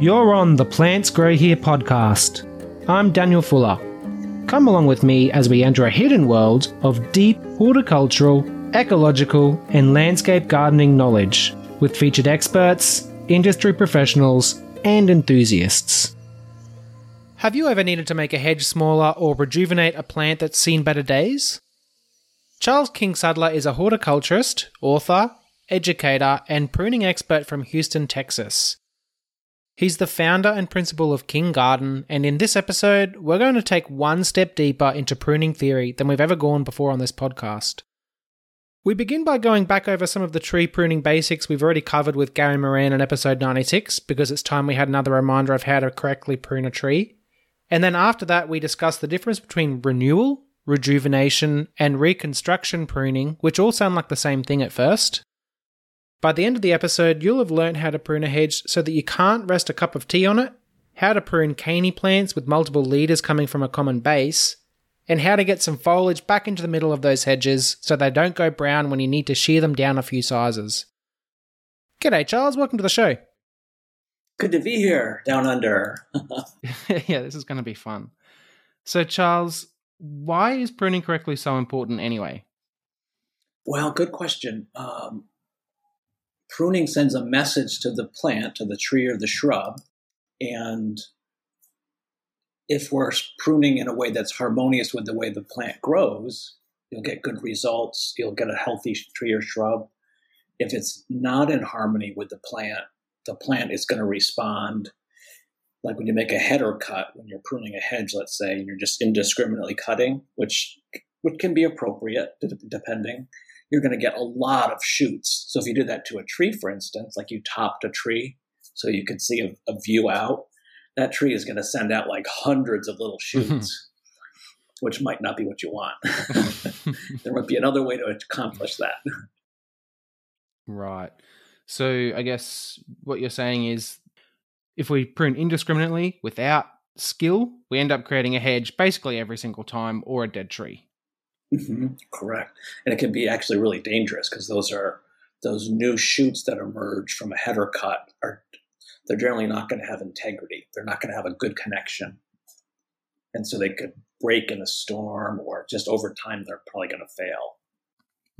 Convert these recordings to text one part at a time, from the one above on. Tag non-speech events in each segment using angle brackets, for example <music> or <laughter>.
You're on the Plants Grow Here podcast. I'm Daniel Fuller. Come along with me as we enter a hidden world of deep horticultural, ecological, and landscape gardening knowledge with featured experts, industry professionals, and enthusiasts. Have you ever needed to make a hedge smaller or rejuvenate a plant that's seen better days? Charles King Sadler is a horticulturist, author, educator, and pruning expert from Houston, Texas. He's the founder and principal of King Garden, and in this episode, we're going to take one step deeper into pruning theory than we've ever gone before on this podcast. We begin by going back over some of the tree pruning basics we've already covered with Gary Moran in episode 96, because it's time we had another reminder of how to correctly prune a tree. And then after that, we discuss the difference between renewal, rejuvenation, and reconstruction pruning, which all sound like the same thing at first. By the end of the episode, you'll have learned how to prune a hedge so that you can't rest a cup of tea on it, how to prune caney plants with multiple leaders coming from a common base, and how to get some foliage back into the middle of those hedges so they don't go brown when you need to shear them down a few sizes. G'day, Charles. Welcome to the show. Good to be here down under. <laughs> <laughs> yeah, this is going to be fun. So, Charles, why is pruning correctly so important anyway? Well, good question. Um, pruning sends a message to the plant, to the tree or the shrub. And if we're pruning in a way that's harmonious with the way the plant grows, you'll get good results. You'll get a healthy tree or shrub. If it's not in harmony with the plant, the plant is going to respond. Like when you make a header cut, when you're pruning a hedge, let's say, and you're just indiscriminately cutting, which which can be appropriate depending you're going to get a lot of shoots. So if you did that to a tree, for instance, like you topped a tree so you could see a, a view out, that tree is going to send out like hundreds of little shoots, mm-hmm. which might not be what you want. <laughs> <laughs> there might be another way to accomplish that. Right. So I guess what you're saying is if we prune indiscriminately without skill, we end up creating a hedge basically every single time or a dead tree. Mm-hmm. Correct, and it can be actually really dangerous because those are those new shoots that emerge from a header cut are they're generally not going to have integrity. They're not going to have a good connection, and so they could break in a storm, or just over time they're probably going to fail.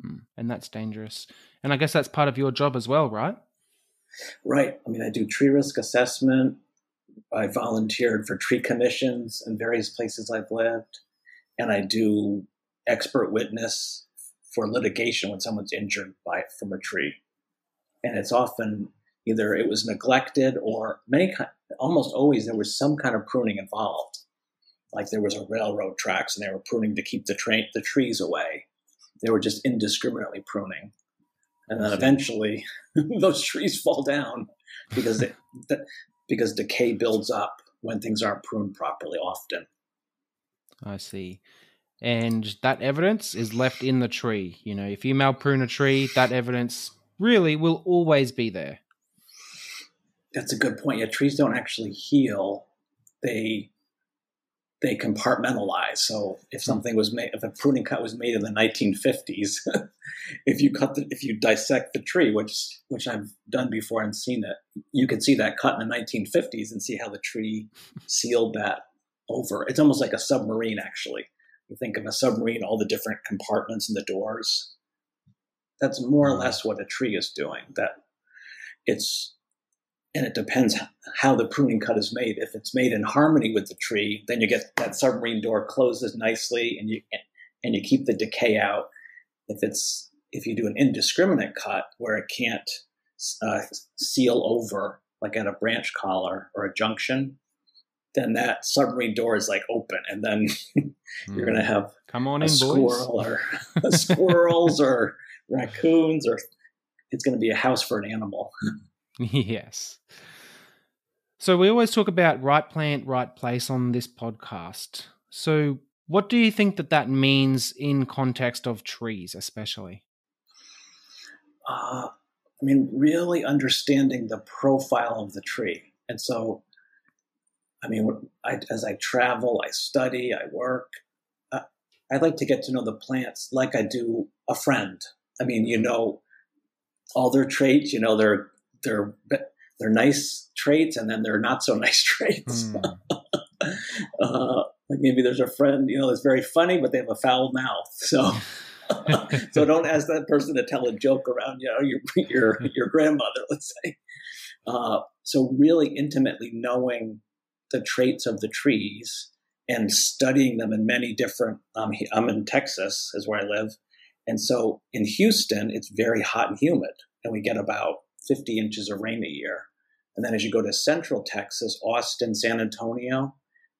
Hmm. And that's dangerous. And I guess that's part of your job as well, right? Right. I mean, I do tree risk assessment. I volunteered for tree commissions in various places I've lived, and I do expert witness for litigation when someone's injured by from a tree, and it's often either it was neglected or many almost always there was some kind of pruning involved. Like there was a railroad tracks and they were pruning to keep the train the trees away. They were just indiscriminately pruning, and then eventually <laughs> those trees fall down because they, because decay builds up when things aren't pruned properly. Often. I see and that evidence is left in the tree. You know, if you malprune a tree, that evidence really will always be there. That's a good point. Yeah, trees don't actually heal; they they compartmentalize. So if hmm. something was made, if a pruning cut was made in the 1950s, <laughs> if you cut the, if you dissect the tree, which which I've done before and seen it, you can see that cut in the 1950s and see how the tree sealed that over. It's almost like a submarine, actually you think of a submarine, all the different compartments and the doors. That's more or mm-hmm. less what a tree is doing. That it's and it depends how the pruning cut is made. If it's made in harmony with the tree, then you get that submarine door closes nicely, and you and you keep the decay out. If it's if you do an indiscriminate cut where it can't uh, seal over, like at a branch collar or a junction, then that submarine door is like open, and then <laughs> you're going to hmm. have come on in, squirrel boys. or <laughs> squirrels or raccoons, or it's going to be a house for an animal. <laughs> yes. So we always talk about right plant, right place on this podcast. So what do you think that that means in context of trees, especially? Uh, I mean, really understanding the profile of the tree. And so I mean, I, as I travel, I study, I work. Uh, I like to get to know the plants like I do a friend. I mean, you know all their traits, you know their their they're nice traits and then they're not so <laughs> nice traits. Mm. <laughs> uh, like maybe there's a friend, you know, that's very funny, but they have a foul mouth. <laughs> So, so don't ask that person to tell a joke around, you know, your your your grandmother, let's say. Uh, so really intimately knowing the traits of the trees and studying them in many different. Um, I'm in Texas, is where I live, and so in Houston, it's very hot and humid, and we get about 50 inches of rain a year. And then as you go to Central Texas, Austin, San Antonio,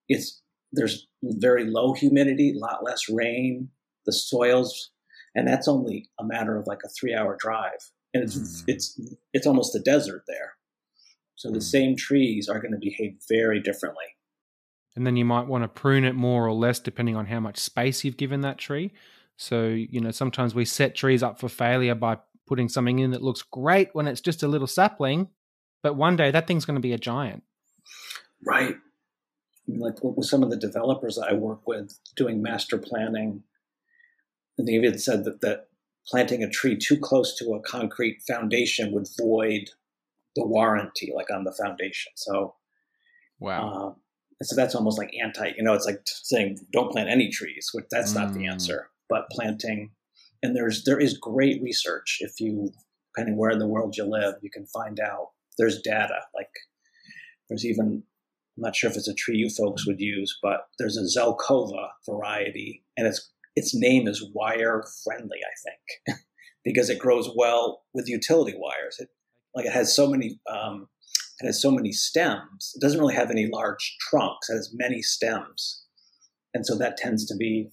it's there's very low humidity, a lot less rain. The soils, and that's only a matter of like a three-hour drive, and it's mm. it's it's almost a desert there. So the mm. same trees are going to behave very differently. And then you might want to prune it more or less depending on how much space you've given that tree. So, you know, sometimes we set trees up for failure by putting something in that looks great when it's just a little sapling, but one day that thing's going to be a giant. Right. Like with some of the developers I work with doing master planning, and they even said that, that planting a tree too close to a concrete foundation would void the warranty, like on the foundation. So, wow. Uh, so that's almost like anti, you know, it's like saying don't plant any trees, which that's mm. not the mm. answer, but planting. And there's, there is great research. If you, depending where in the world you live, you can find out there's data. Like there's even, I'm not sure if it's a tree you folks would use, but there's a Zelkova variety and its, its name is wire friendly, I think, <laughs> because it grows well with utility wires. It, like it has so many, um, it has so many stems. It doesn't really have any large trunks. It has many stems. And so that tends to be,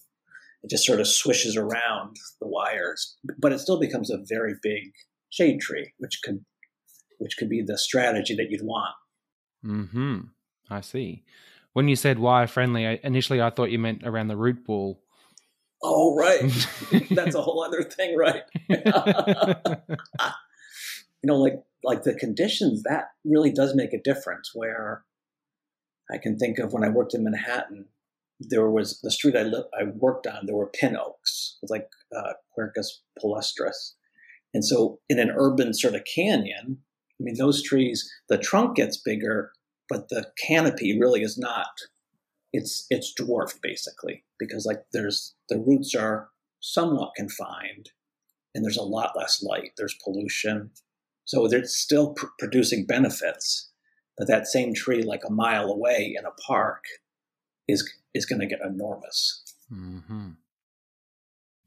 it just sort of swishes around the wires, but it still becomes a very big shade tree, which could, which could be the strategy that you'd want. Hmm. I see. When you said wire friendly, I, initially I thought you meant around the root ball. Oh, right. <laughs> That's a whole other thing, right? <laughs> you know, like like the conditions, that really does make a difference. Where I can think of when I worked in Manhattan, there was the street I lived, I worked on. There were pin oaks, like uh, Quercus palustris, and so in an urban sort of canyon, I mean, those trees, the trunk gets bigger, but the canopy really is not. It's it's dwarfed basically because like there's the roots are somewhat confined, and there's a lot less light. There's pollution. So they're still pr- producing benefits, but that same tree, like a mile away in a park, is is going to get enormous. Mm-hmm.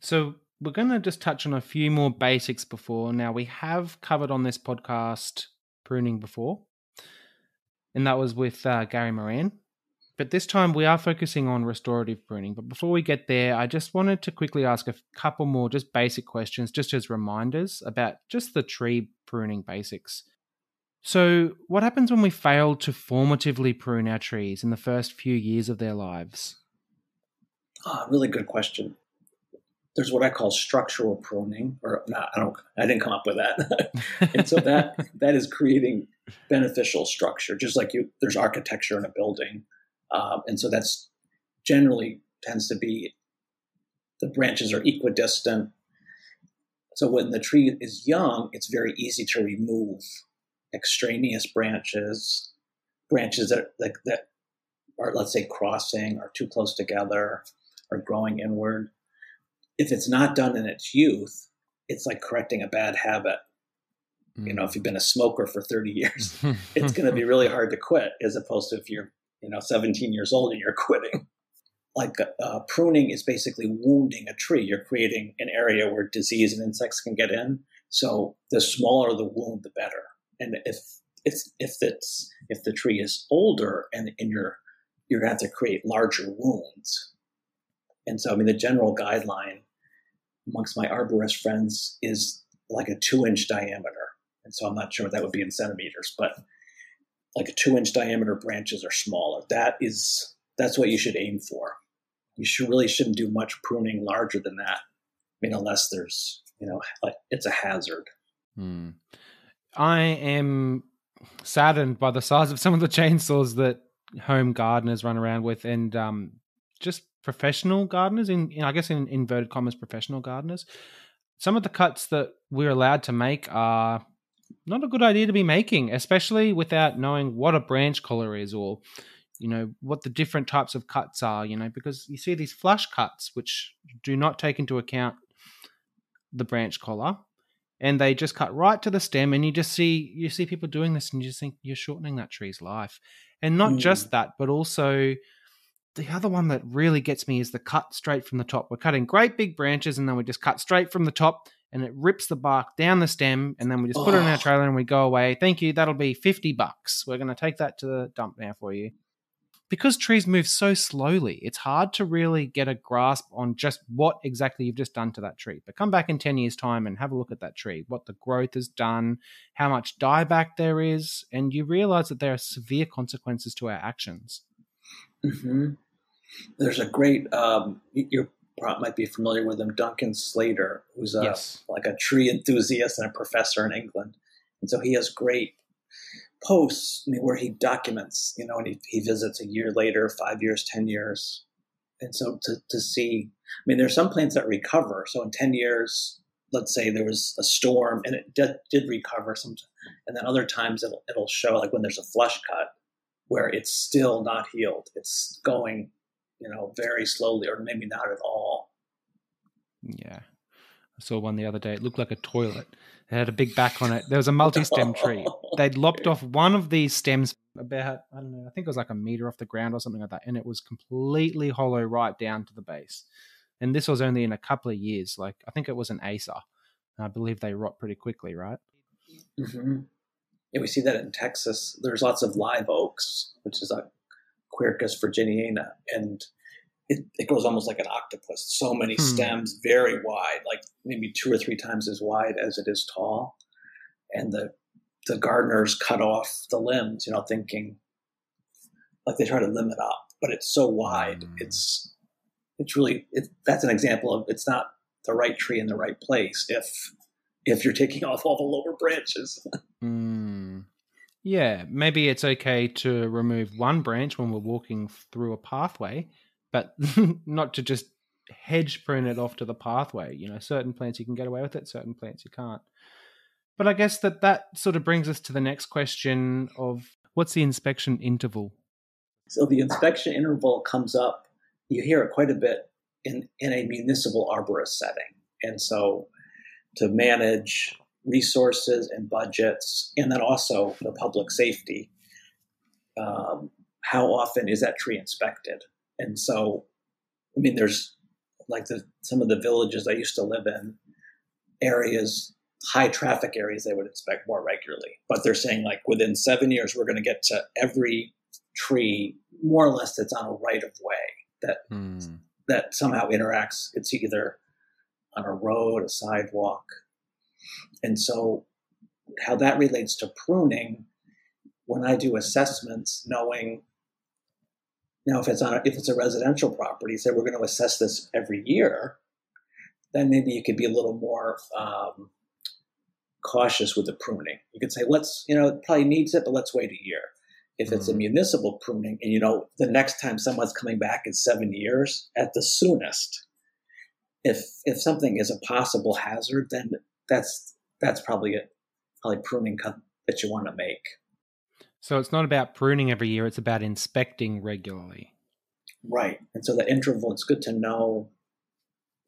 So we're going to just touch on a few more basics before. Now we have covered on this podcast pruning before, and that was with uh, Gary Moran. But this time we are focusing on restorative pruning. But before we get there, I just wanted to quickly ask a couple more just basic questions, just as reminders about just the tree pruning basics. So, what happens when we fail to formatively prune our trees in the first few years of their lives? Oh, really good question. There's what I call structural pruning, or I don't, I didn't come up with that. <laughs> and so that that is creating beneficial structure, just like you. There's architecture in a building um, and so that's generally tends to be the branches are equidistant. So when the tree is young, it's very easy to remove extraneous branches, branches that, that, that are, let's say, crossing or too close together or growing inward. If it's not done in its youth, it's like correcting a bad habit. You know, if you've been a smoker for 30 years, it's going to be really <laughs> hard to quit as opposed to if you're you know 17 years old and you're quitting. Like uh, pruning is basically wounding a tree. You're creating an area where disease and insects can get in. So the smaller the wound the better. And if it's if it's if the tree is older and, and you're you're going to have to create larger wounds. And so i mean the general guideline amongst my arborist friends is like a two inch diameter. And so i'm not sure what that would be in centimeters but like a two inch diameter branches are smaller. That is that's what you should aim for. You should really shouldn't do much pruning larger than that. I mean, unless there's you know like it's a hazard. Hmm. I am saddened by the size of some of the <laughs> chainsaws that home gardeners run around with, and um, just professional gardeners in, in I guess in inverted commas professional gardeners. Some of the cuts that we're allowed to make are not a good idea to be making, especially without knowing what a branch collar is or you know what the different types of cuts are you know because you see these flush cuts which do not take into account the branch collar and they just cut right to the stem and you just see you see people doing this and you just think you're shortening that tree's life and not mm. just that but also the other one that really gets me is the cut straight from the top we're cutting great big branches and then we just cut straight from the top and it rips the bark down the stem and then we just put it in our trailer and we go away thank you that'll be 50 bucks we're going to take that to the dump now for you because trees move so slowly, it's hard to really get a grasp on just what exactly you've just done to that tree. But come back in 10 years' time and have a look at that tree, what the growth has done, how much dieback there is, and you realize that there are severe consequences to our actions. Mm-hmm. There's a great, um, you might be familiar with him, Duncan Slater, who's a, yes. like a tree enthusiast and a professor in England. And so he has great posts I mean, where he documents, you know, and he, he visits a year later, five years, 10 years. And so to, to see, I mean, there's some plants that recover. So in 10 years, let's say there was a storm and it did, did recover some, and then other times it'll, it'll show like when there's a flush cut where it's still not healed. It's going, you know, very slowly or maybe not at all. Yeah. I saw one the other day. It looked like a toilet. It had a big back on it. There was a multi-stem tree. <laughs> They'd lopped off one of these stems about I don't know. I think it was like a meter off the ground or something like that, and it was completely hollow right down to the base. And this was only in a couple of years. Like I think it was an Acer. I believe they rot pretty quickly, right? Mm-hmm. Yeah, we see that in Texas. There's lots of live oaks, which is a Quercus virginiana, and it, it goes almost like an octopus. So many hmm. stems, very wide, like maybe two or three times as wide as it is tall. And the the gardeners cut off the limbs, you know, thinking like they try to limit up, but it's so wide. Hmm. It's it's really it, that's an example of it's not the right tree in the right place if if you're taking off all the lower branches. <laughs> mm. Yeah, maybe it's okay to remove one branch when we're walking through a pathway, but <laughs> not to just hedge prune it off to the pathway. You know, certain plants you can get away with it, certain plants you can't. But I guess that that sort of brings us to the next question of what's the inspection interval? So the inspection interval comes up, you hear it quite a bit in, in a municipal arborist setting. And so to manage resources and budgets, and then also the public safety, um, how often is that tree inspected? And so, I mean, there's like the, some of the villages I used to live in, areas, high traffic areas, they would inspect more regularly. But they're saying like within seven years, we're going to get to every tree more or less that's on a right of way that mm. that somehow interacts. It's either on a road, a sidewalk, and so how that relates to pruning. When I do assessments, knowing now, if it's on a, if it's a residential property, say we're going to assess this every year, then maybe you could be a little more um, cautious with the pruning. You could say, let's you know, it probably needs it, but let's wait a year. If it's mm-hmm. a municipal pruning, and you know, the next time someone's coming back is seven years at the soonest. If if something is a possible hazard, then that's that's probably it. Probably pruning cut that you want to make. So it's not about pruning every year, it's about inspecting regularly. Right. And so the interval, it's good to know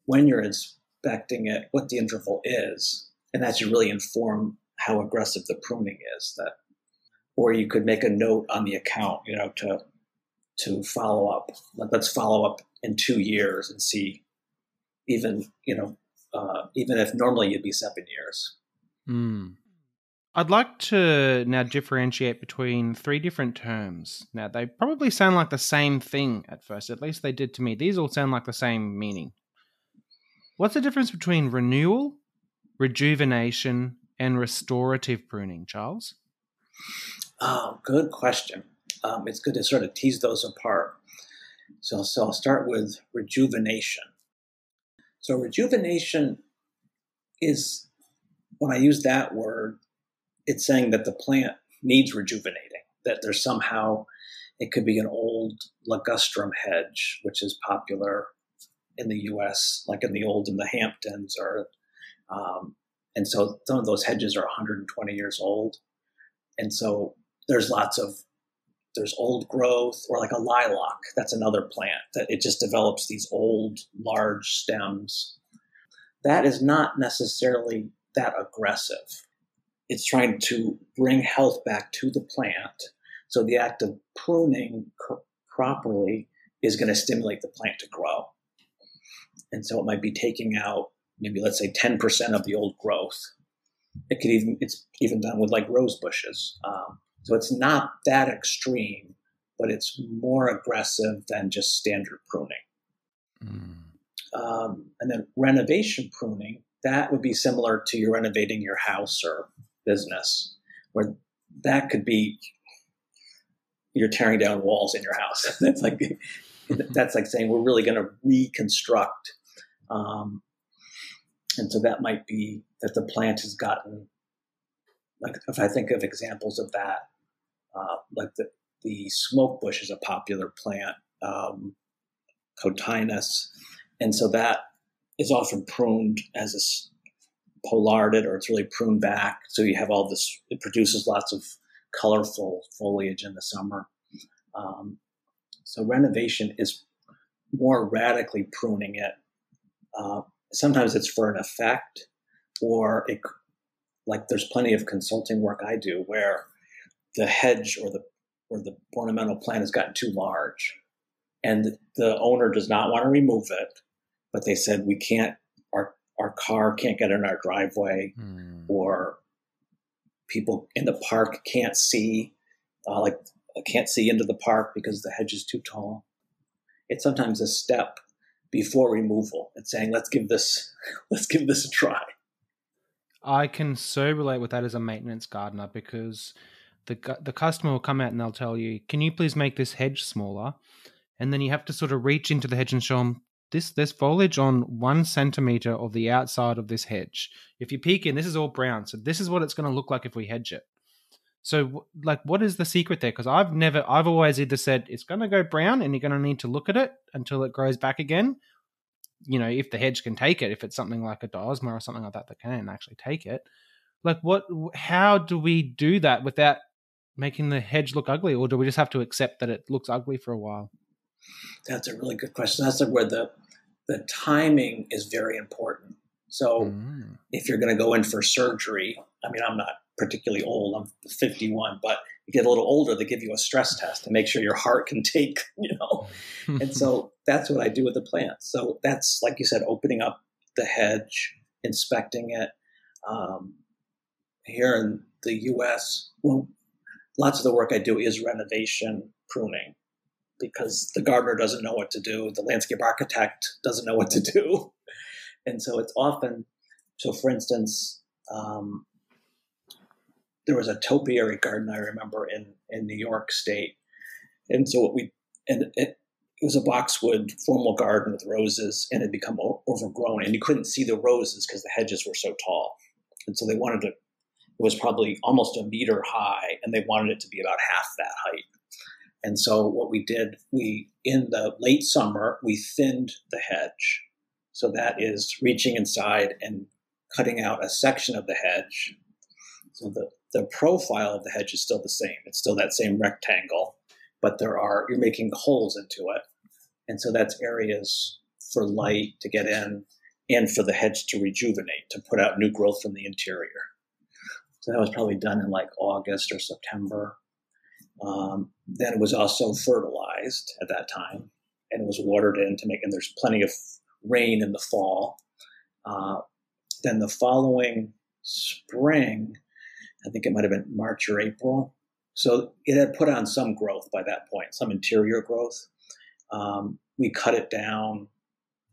when you're inspecting it, what the interval is. And that should really inform how aggressive the pruning is. That or you could make a note on the account, you know, to to follow up. Let's follow up in two years and see even, you know, uh, even if normally you'd be seven years. Mm. I'd like to now differentiate between three different terms. Now, they probably sound like the same thing at first, at least they did to me. These all sound like the same meaning. What's the difference between renewal, rejuvenation, and restorative pruning, Charles? Oh, good question. Um, it's good to sort of tease those apart. So, so I'll start with rejuvenation. So, rejuvenation is, when I use that word, it's saying that the plant needs rejuvenating, that there's somehow, it could be an old ligustrum hedge, which is popular in the US, like in the old in the Hamptons, or um, And so some of those hedges are 120 years old. And so there's lots of there's old growth or like a lilac that's another plant that it just develops these old large stems that is not necessarily that aggressive it's trying to bring health back to the plant so the act of pruning properly is going to stimulate the plant to grow and so it might be taking out maybe let's say 10% of the old growth it could even it's even done with like rose bushes um, so it's not that extreme, but it's more aggressive than just standard pruning. Mm. Um, and then renovation pruning, that would be similar to you renovating your house or business, where that could be you're tearing down walls in your house. <laughs> that's like that's like saying we're really going to reconstruct. Um, and so that might be that the plant has gotten like if I think of examples of that, uh, like the, the smoke bush is a popular plant, um, cotinus, and so that is often pruned as a pollarded or it's really pruned back. So you have all this, it produces lots of colorful foliage in the summer. Um, so renovation is more radically pruning it. Uh, sometimes it's for an effect, or it, like there's plenty of consulting work I do where the hedge or the or the ornamental plant has gotten too large, and the owner does not want to remove it, but they said we can't. Our car can't get in our driveway, mm. or people in the park can't see, uh, like can't see into the park because the hedge is too tall. It's sometimes a step before removal. It's saying let's give this <laughs> let's give this a try. I can so relate with that as a maintenance gardener because the the customer will come out and they'll tell you, "Can you please make this hedge smaller?" And then you have to sort of reach into the hedge and show them this there's foliage on one centimeter of the outside of this hedge. If you peek in, this is all brown, so this is what it's going to look like if we hedge it. So, like, what is the secret there? Because I've never, I've always either said it's going to go brown and you're going to need to look at it until it grows back again. You know, if the hedge can take it, if it's something like a diosma or something like that that can actually take it. Like, what, how do we do that without making the hedge look ugly, or do we just have to accept that it looks ugly for a while? That's a really good question. That's where the the timing is very important. So mm. if you're going to go in for surgery, I mean, I'm not particularly old. I'm 51, but you get a little older, they give you a stress test to make sure your heart can <laughs> take, you know. and so <laughs> that's what I do with the plants. So that's like you said, opening up the hedge, inspecting it. Um, here in the U.S., well, lots of the work I do is renovation pruning because the gardener doesn't know what to do, the landscape architect doesn't know what to do. <laughs> And so it's often, so for instance, um, there was a topiary garden I remember in, in New York State. And so what we, and it, it was a boxwood formal garden with roses and it had become overgrown and you couldn't see the roses because the hedges were so tall. And so they wanted to it was probably almost a meter high, and they wanted it to be about half that height. And so what we did, we in the late summer we thinned the hedge. So that is reaching inside and cutting out a section of the hedge. So the, the profile of the hedge is still the same. It's still that same rectangle, but there are you're making holes into it. And so that's areas for light to get in and for the hedge to rejuvenate, to put out new growth from the interior. So that was probably done in like August or September. Um, then it was also fertilized at that time and it was watered in to make, and there's plenty of rain in the fall. Uh, then the following spring, I think it might have been March or April. So it had put on some growth by that point, some interior growth. Um, we cut it down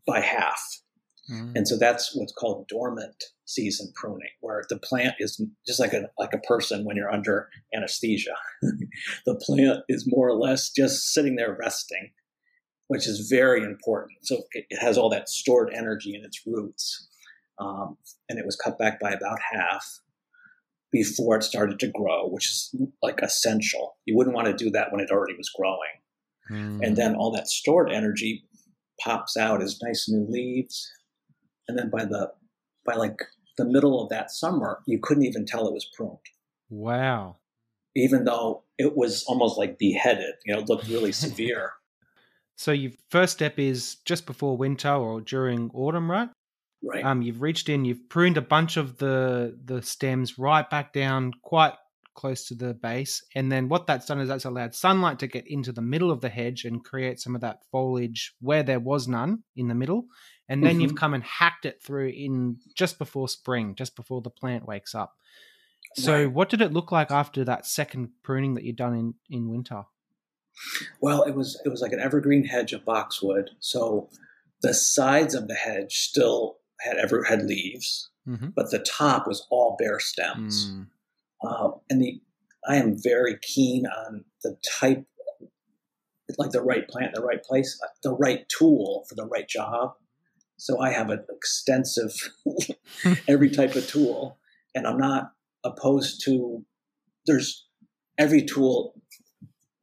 by half Mm. And so that's what's called dormant season pruning, where the plant is just like a like a person when you're under anesthesia. <laughs> the plant is more or less just sitting there resting, which is very important. So it, it has all that stored energy in its roots, um, and it was cut back by about half before it started to grow, which is like essential. You wouldn't want to do that when it already was growing. Mm. And then all that stored energy pops out as nice new leaves and then by the by like the middle of that summer, you couldn't even tell it was pruned. Wow. Even though it was almost like beheaded, you know, it looked really <laughs> severe. So your first step is just before winter or during autumn, right? Right. Um, you've reached in, you've pruned a bunch of the the stems right back down, quite close to the base, and then what that's done is that's allowed sunlight to get into the middle of the hedge and create some of that foliage where there was none in the middle, and then mm-hmm. you've come and hacked it through in just before spring, just before the plant wakes up. So, what did it look like after that second pruning that you'd done in in winter? Well, it was it was like an evergreen hedge of boxwood, so the sides of the hedge still had ever had leaves, mm-hmm. but the top was all bare stems. Mm. Um, and the I am very keen on the type, like the right plant, the right place, the right tool for the right job. So I have an extensive <laughs> every type of tool, and I'm not opposed to. There's every tool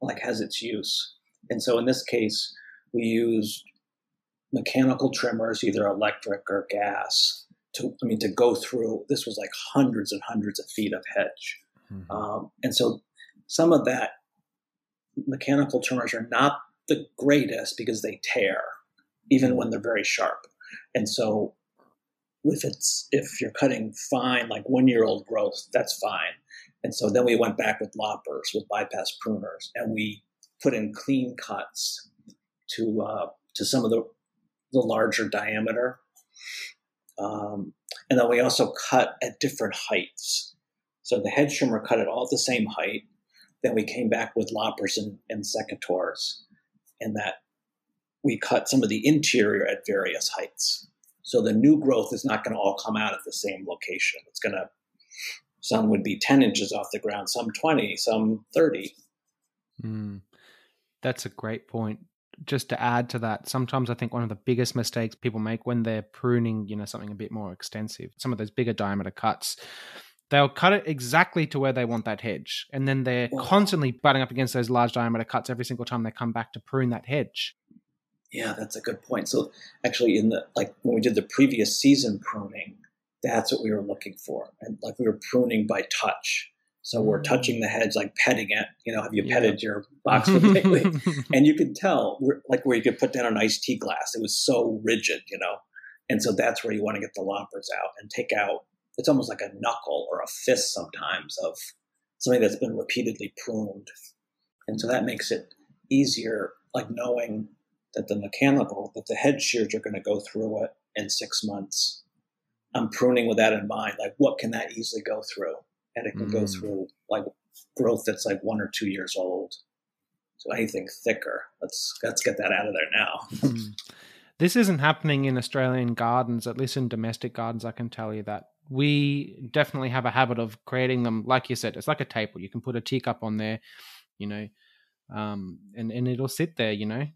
like has its use, and so in this case, we used mechanical trimmers, either electric or gas, to I mean to go through. This was like hundreds and hundreds of feet of hedge, mm-hmm. um, and so some of that mechanical trimmers are not the greatest because they tear, even when they're very sharp, and so if it's if you're cutting fine like one year old growth, that's fine. And so then we went back with loppers, with bypass pruners, and we put in clean cuts to uh, to some of the the larger diameter. Um, and then we also cut at different heights. So the hedge trimmer cut it all at the same height. Then we came back with loppers and, and secateurs, and that we cut some of the interior at various heights. So the new growth is not going to all come out at the same location. It's going to, some would be 10 inches off the ground, some 20, some 30. Mm, that's a great point just to add to that, sometimes I think one of the biggest mistakes people make when they're pruning, you know, something a bit more extensive, some of those bigger diameter cuts, they'll cut it exactly to where they want that hedge. And then they're constantly butting up against those large diameter cuts every single time they come back to prune that hedge. Yeah, that's a good point. So actually in the like when we did the previous season pruning, that's what we were looking for. And like we were pruning by touch. So we're mm. touching the hedge, like petting it. You know, have you yeah. petted your boxwood lately? <laughs> and you could tell, like where you could put down an iced tea glass. It was so rigid, you know. And so that's where you want to get the loppers out and take out. It's almost like a knuckle or a fist sometimes of something that's been repeatedly pruned. And so that makes it easier, like knowing that the mechanical, that the head shears are going to go through it in six months. I'm pruning with that in mind. Like, what can that easily go through? and it can mm. go through like growth that's like one or two years old. So anything thicker, let's let's get that out of there now. Hmm. this isn't happening in Australian gardens, at least in domestic gardens. I can tell you that we definitely have a habit of creating them, like you said, it's like a table. You can put a teacup on there, you know, um, and and it'll sit there, you know.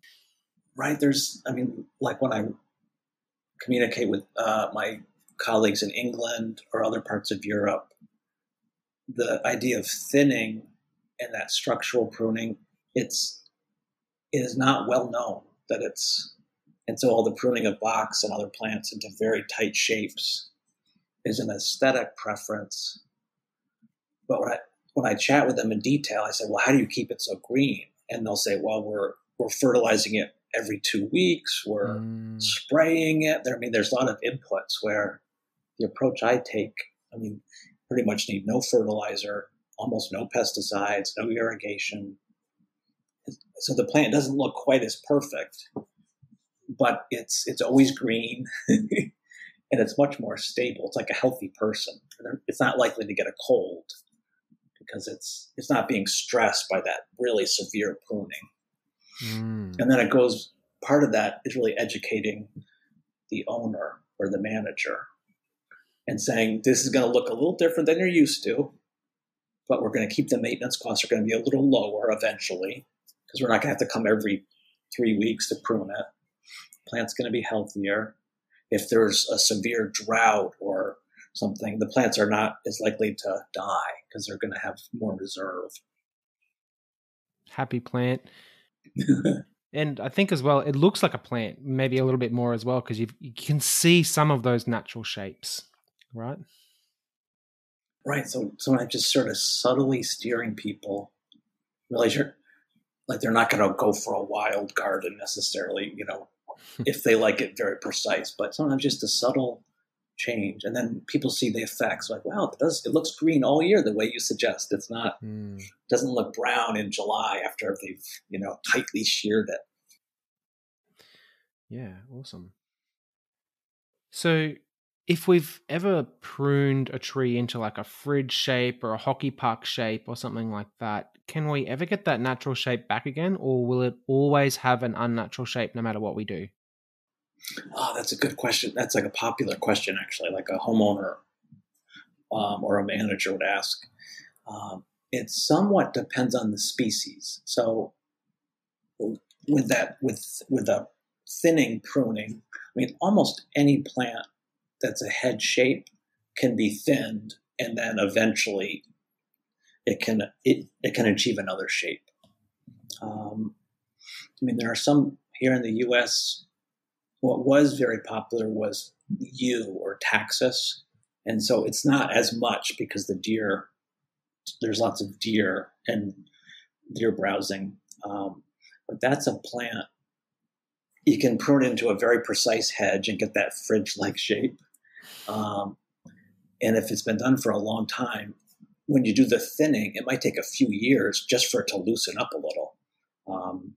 Right. There's, I mean, like when I communicate with uh, my colleagues in England or other parts of Europe, the idea of thinning and that structural pruning, it's it is not well known that it's and so all the pruning of box and other plants into very tight shapes is an aesthetic preference. But when I when I chat with them in detail, I say, well, how do you keep it so green? And they'll say, well, we're we're fertilizing it every two weeks. We're mm. spraying it. There, I mean, there's a lot of inputs where the approach I take. I mean, pretty much need no fertilizer, almost no pesticides, no irrigation. So the plant doesn't look quite as perfect, but it's it's always green <laughs> and it's much more stable. It's like a healthy person. It's not likely to get a cold because it's it's not being stressed by that really severe pruning. Mm. And then it goes part of that is really educating the owner or the manager and saying this is going to look a little different than you're used to, but we're going to keep the maintenance costs are going to be a little lower eventually because we're not going to have to come every three weeks to prune it. Plant's going to be healthier. If there's a severe drought or something, the plants are not as likely to die because they're going to have more reserve. Happy plant. <laughs> and I think as well, it looks like a plant, maybe a little bit more as well, because you can see some of those natural shapes right? Right. So sometimes just sort of subtly steering people, realize you're like they're not going to go for a wild garden necessarily, you know, <laughs> if they like it very precise, but sometimes just a subtle change. And then people see the effects like, wow, it does, it looks green all year the way you suggest. It's not, mm. doesn't look brown in July after they've, you know, tightly sheared it. Yeah. Awesome. So if we've ever pruned a tree into like a fridge shape or a hockey puck shape or something like that, can we ever get that natural shape back again, or will it always have an unnatural shape no matter what we do? Oh, that's a good question. That's like a popular question, actually, like a homeowner um, or a manager would ask. Um, it somewhat depends on the species. So, with that, with with a thinning pruning, I mean, almost any plant that's a head shape can be thinned, and then eventually it can it, it can achieve another shape. Um, I mean, there are some here in the U.S. What was very popular was yew or taxus, and so it's not as much because the deer there's lots of deer and deer browsing, um, but that's a plant you can prune into a very precise hedge and get that fridge-like shape. Um, and if it's been done for a long time, when you do the thinning, it might take a few years just for it to loosen up a little. Um,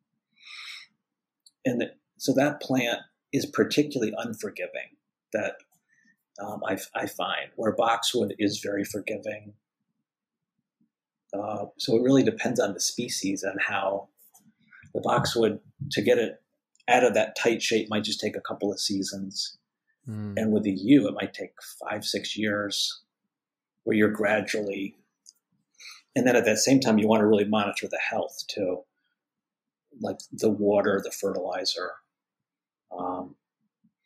and the, so that plant is particularly unforgiving. That um, I, I, find where boxwood is very forgiving. Uh, so it really depends on the species and how the boxwood to get it out of that tight shape might just take a couple of seasons. Mm. And with the yew, it might take five, six years where you're gradually, and then at that same time, you want to really monitor the health too, like the water, the fertilizer. Um,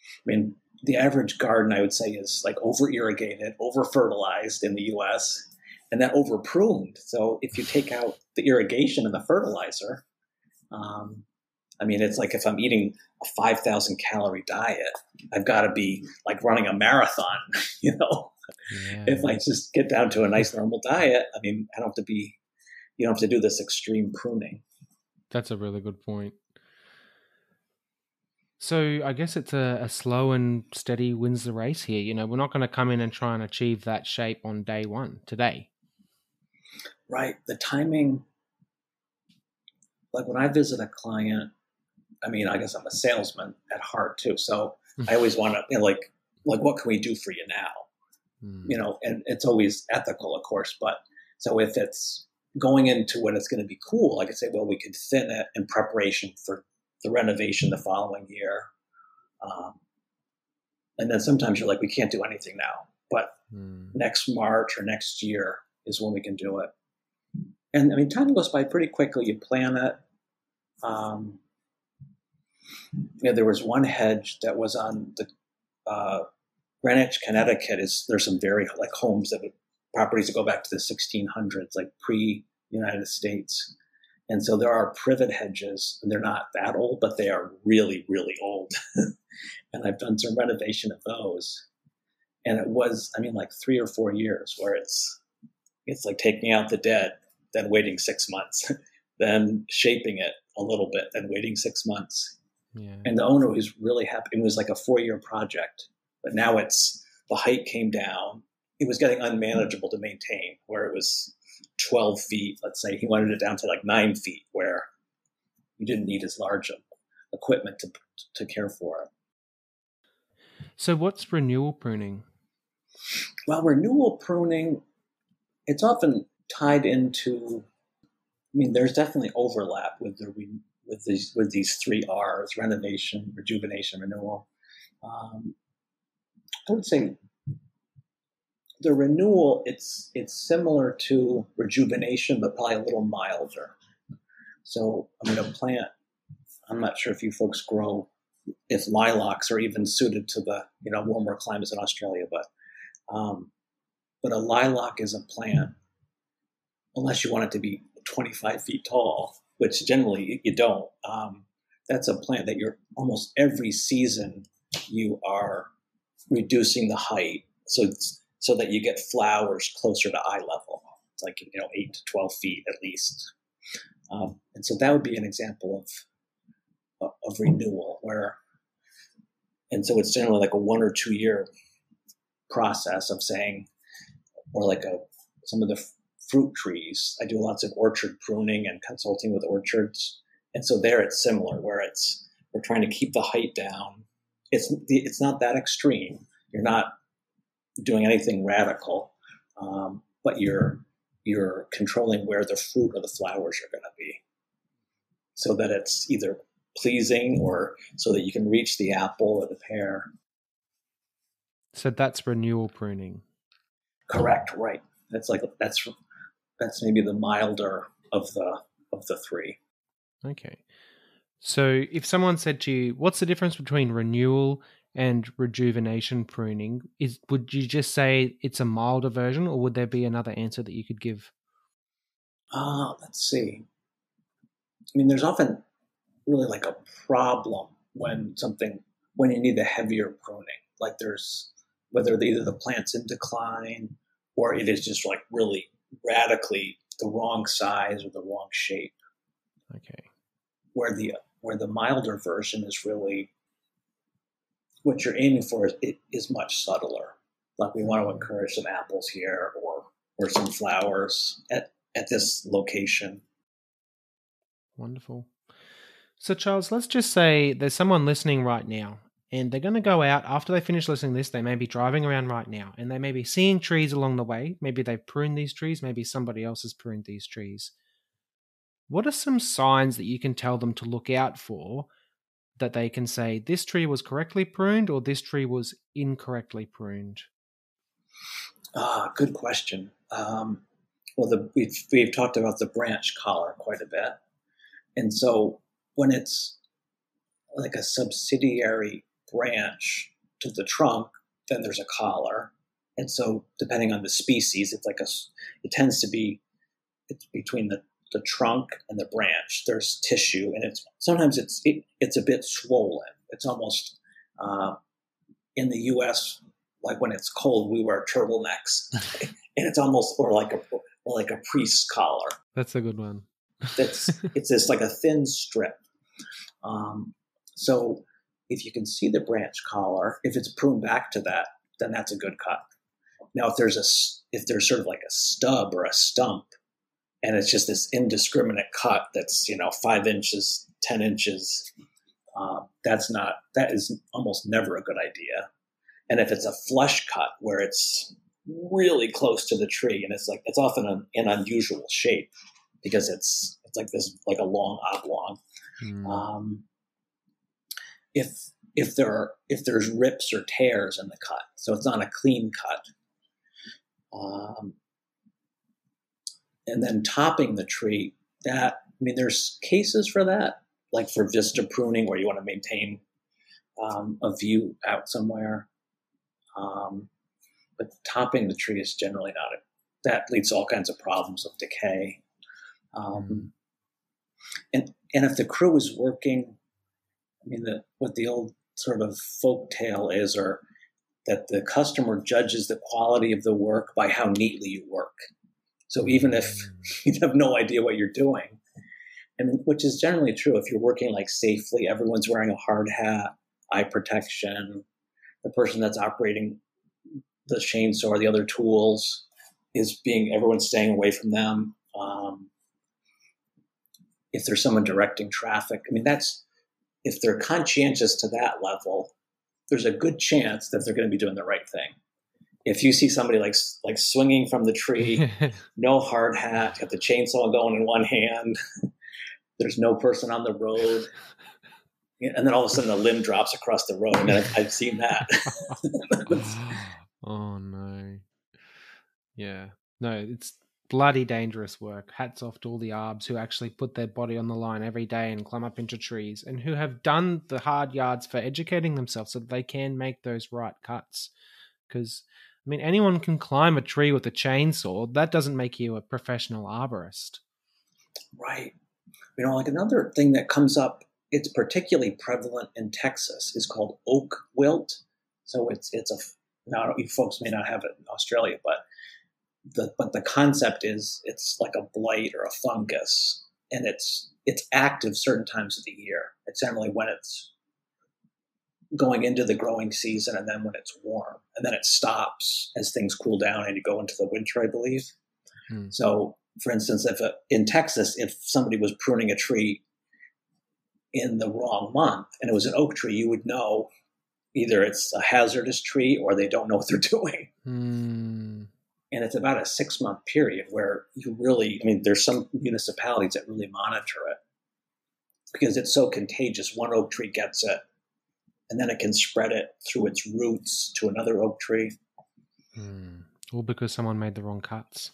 I mean, the average garden, I would say, is like over irrigated, over fertilized in the US, and then over pruned. So if you take out the irrigation and the fertilizer, um, I mean, it's like if I'm eating a 5,000 calorie diet, I've got to be like running a marathon, <laughs> you know? Yeah. If I just get down to a nice normal diet, I mean, I don't have to be, you don't have to do this extreme pruning. That's a really good point. So I guess it's a, a slow and steady wins the race here. You know, we're not going to come in and try and achieve that shape on day one today. Right. The timing, like when I visit a client, I mean, I guess I'm a salesman at heart too. So <laughs> I always want to, you know, like, like, what can we do for you now? Mm. You know, and it's always ethical, of course. But so if it's going into when it's going to be cool, I could say, well, we could thin it in preparation for the renovation the following year. Um, and then sometimes you're like, we can't do anything now, but mm. next March or next year is when we can do it. And I mean, time goes by pretty quickly. You plan it. Um, you know, there was one hedge that was on the uh, Greenwich, Connecticut. Is there's some very like homes that properties that go back to the 1600s, like pre United States, and so there are privet hedges, and they're not that old, but they are really, really old. <laughs> and I've done some renovation of those, and it was, I mean, like three or four years where it's it's like taking out the dead, then waiting six months, <laughs> then shaping it a little bit, then waiting six months yeah. And the owner was really happy. It was like a four year project, but now it's the height came down. It was getting unmanageable to maintain, where it was 12 feet, let's say. He wanted it down to like nine feet, where you didn't need as large of equipment to, to care for it. So, what's renewal pruning? Well, renewal pruning, it's often tied into, I mean, there's definitely overlap with the re- with these with these three R's: renovation, rejuvenation, renewal. Um, I would say the renewal it's it's similar to rejuvenation, but probably a little milder. So I mean, a plant. I'm not sure if you folks grow if lilacs are even suited to the you know warmer climates in Australia, but um, but a lilac is a plant unless you want it to be 25 feet tall which generally you don't. Um, that's a plant that you're almost every season you are reducing the height so so that you get flowers closer to eye level. Like you know eight to twelve feet at least, um, and so that would be an example of of renewal where, and so it's generally like a one or two year process of saying, or like a some of the fruit trees. I do lots of orchard pruning and consulting with orchards, and so there it's similar where it's we're trying to keep the height down. It's it's not that extreme. You're not doing anything radical, um, but you're you're controlling where the fruit or the flowers are going to be, so that it's either pleasing or so that you can reach the apple or the pear. So that's renewal pruning. Correct. Right. That's like that's that's maybe the milder of the of the three. Okay. So if someone said to you, "What's the difference between renewal and rejuvenation pruning?" Is would you just say it's a milder version, or would there be another answer that you could give? Uh, let's see. I mean, there's often really like a problem when something when you need the heavier pruning. Like there's whether either the plant's in decline or it is just like really radically the wrong size or the wrong shape. Okay. Where the where the milder version is really what you're aiming for is, it is much subtler. Like we want to encourage some apples here or or some flowers at, at this location. Wonderful. So Charles, let's just say there's someone listening right now and they're going to go out after they finish listening to this. They may be driving around right now and they may be seeing trees along the way. Maybe they've pruned these trees, maybe somebody else has pruned these trees. What are some signs that you can tell them to look out for that they can say this tree was correctly pruned or this tree was incorrectly pruned? Ah, good question. Um, well, the, we've, we've talked about the branch collar quite a bit. And so when it's like a subsidiary branch to the trunk, then there's a collar. And so, depending on the species, it's like a, it tends to be, it's between the, the trunk and the branch. There's tissue, and it's sometimes it's it, it's a bit swollen. It's almost uh, in the U.S. like when it's cold, we wear turtlenecks, <laughs> and it's almost or like a or like a priest's collar. That's a good one. That's <laughs> it's this like a thin strip. Um, so if you can see the branch collar, if it's pruned back to that, then that's a good cut. Now, if there's a if there's sort of like a stub or a stump, and it's just this indiscriminate cut that's you know five inches, ten inches, uh, that's not that is almost never a good idea. And if it's a flush cut where it's really close to the tree and it's like it's often an, an unusual shape because it's it's like this like a long oblong. Mm. Um, if if there are if there's rips or tears in the cut, so it's not a clean cut. Um, and then topping the tree, that I mean, there's cases for that, like for vista pruning, where you want to maintain um, a view out somewhere. Um, but topping the tree is generally not a, that leads to all kinds of problems of decay. Um, mm-hmm. and and if the crew is working I mean, the, what the old sort of folk tale is, or that the customer judges the quality of the work by how neatly you work. So even if <laughs> you have no idea what you're doing, mean, which is generally true if you're working like safely, everyone's wearing a hard hat, eye protection, the person that's operating the chainsaw or the other tools is being everyone's staying away from them. Um, if there's someone directing traffic, I mean that's if they're conscientious to that level, there's a good chance that they're going to be doing the right thing. If you see somebody like like swinging from the tree, <laughs> no hard hat, got the chainsaw going in one hand, <laughs> there's no person on the road, and then all of a sudden the limb drops across the road. Mean, I've, I've seen that. <laughs> oh no! Yeah, no, it's bloody dangerous work. Hats off to all the ARBs who actually put their body on the line every day and climb up into trees and who have done the hard yards for educating themselves so that they can make those right cuts. Because, I mean, anyone can climb a tree with a chainsaw. That doesn't make you a professional arborist. Right. You know, like another thing that comes up, it's particularly prevalent in Texas, is called oak wilt. So it's it's a now you folks may not have it in Australia, but the but the concept is it's like a blight or a fungus, and it's it's active certain times of the year. It's generally when it's going into the growing season, and then when it's warm, and then it stops as things cool down and you go into the winter, I believe. Hmm. So, for instance, if a, in Texas, if somebody was pruning a tree in the wrong month and it was an oak tree, you would know either it's a hazardous tree or they don't know what they're <laughs> doing. Mm. And it's about a six month period where you really, I mean, there's some municipalities that really monitor it because it's so contagious. One oak tree gets it, and then it can spread it through its roots to another oak tree. Mm. All because someone made the wrong cuts.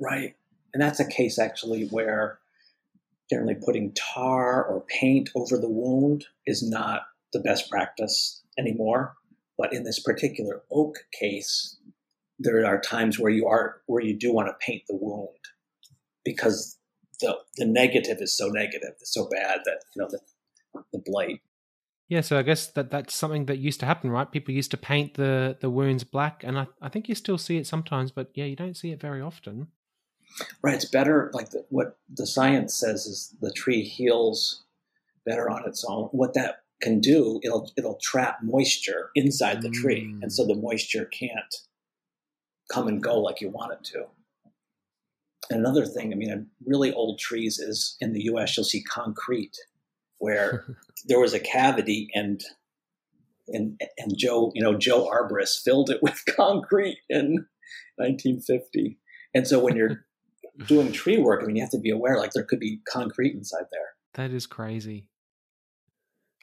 Right. And that's a case actually where generally putting tar or paint over the wound is not the best practice anymore. But in this particular oak case, there are times where you are where you do want to paint the wound because the the negative is so negative, it's so bad that you know the the blight. Yeah, so I guess that that's something that used to happen, right? People used to paint the the wounds black, and I, I think you still see it sometimes, but yeah, you don't see it very often. Right, it's better. Like the, what the science says is the tree heals better on its own. What that can do, it'll it'll trap moisture inside the tree, mm. and so the moisture can't come and go like you want it to. And another thing, I mean, really old trees is in the U.S. You'll see concrete, where <laughs> there was a cavity and and and Joe, you know, Joe Arborist filled it <laughs> with concrete in 1950. And so when you're <laughs> doing tree work, I mean, you have to be aware, like there could be concrete inside there. That is crazy.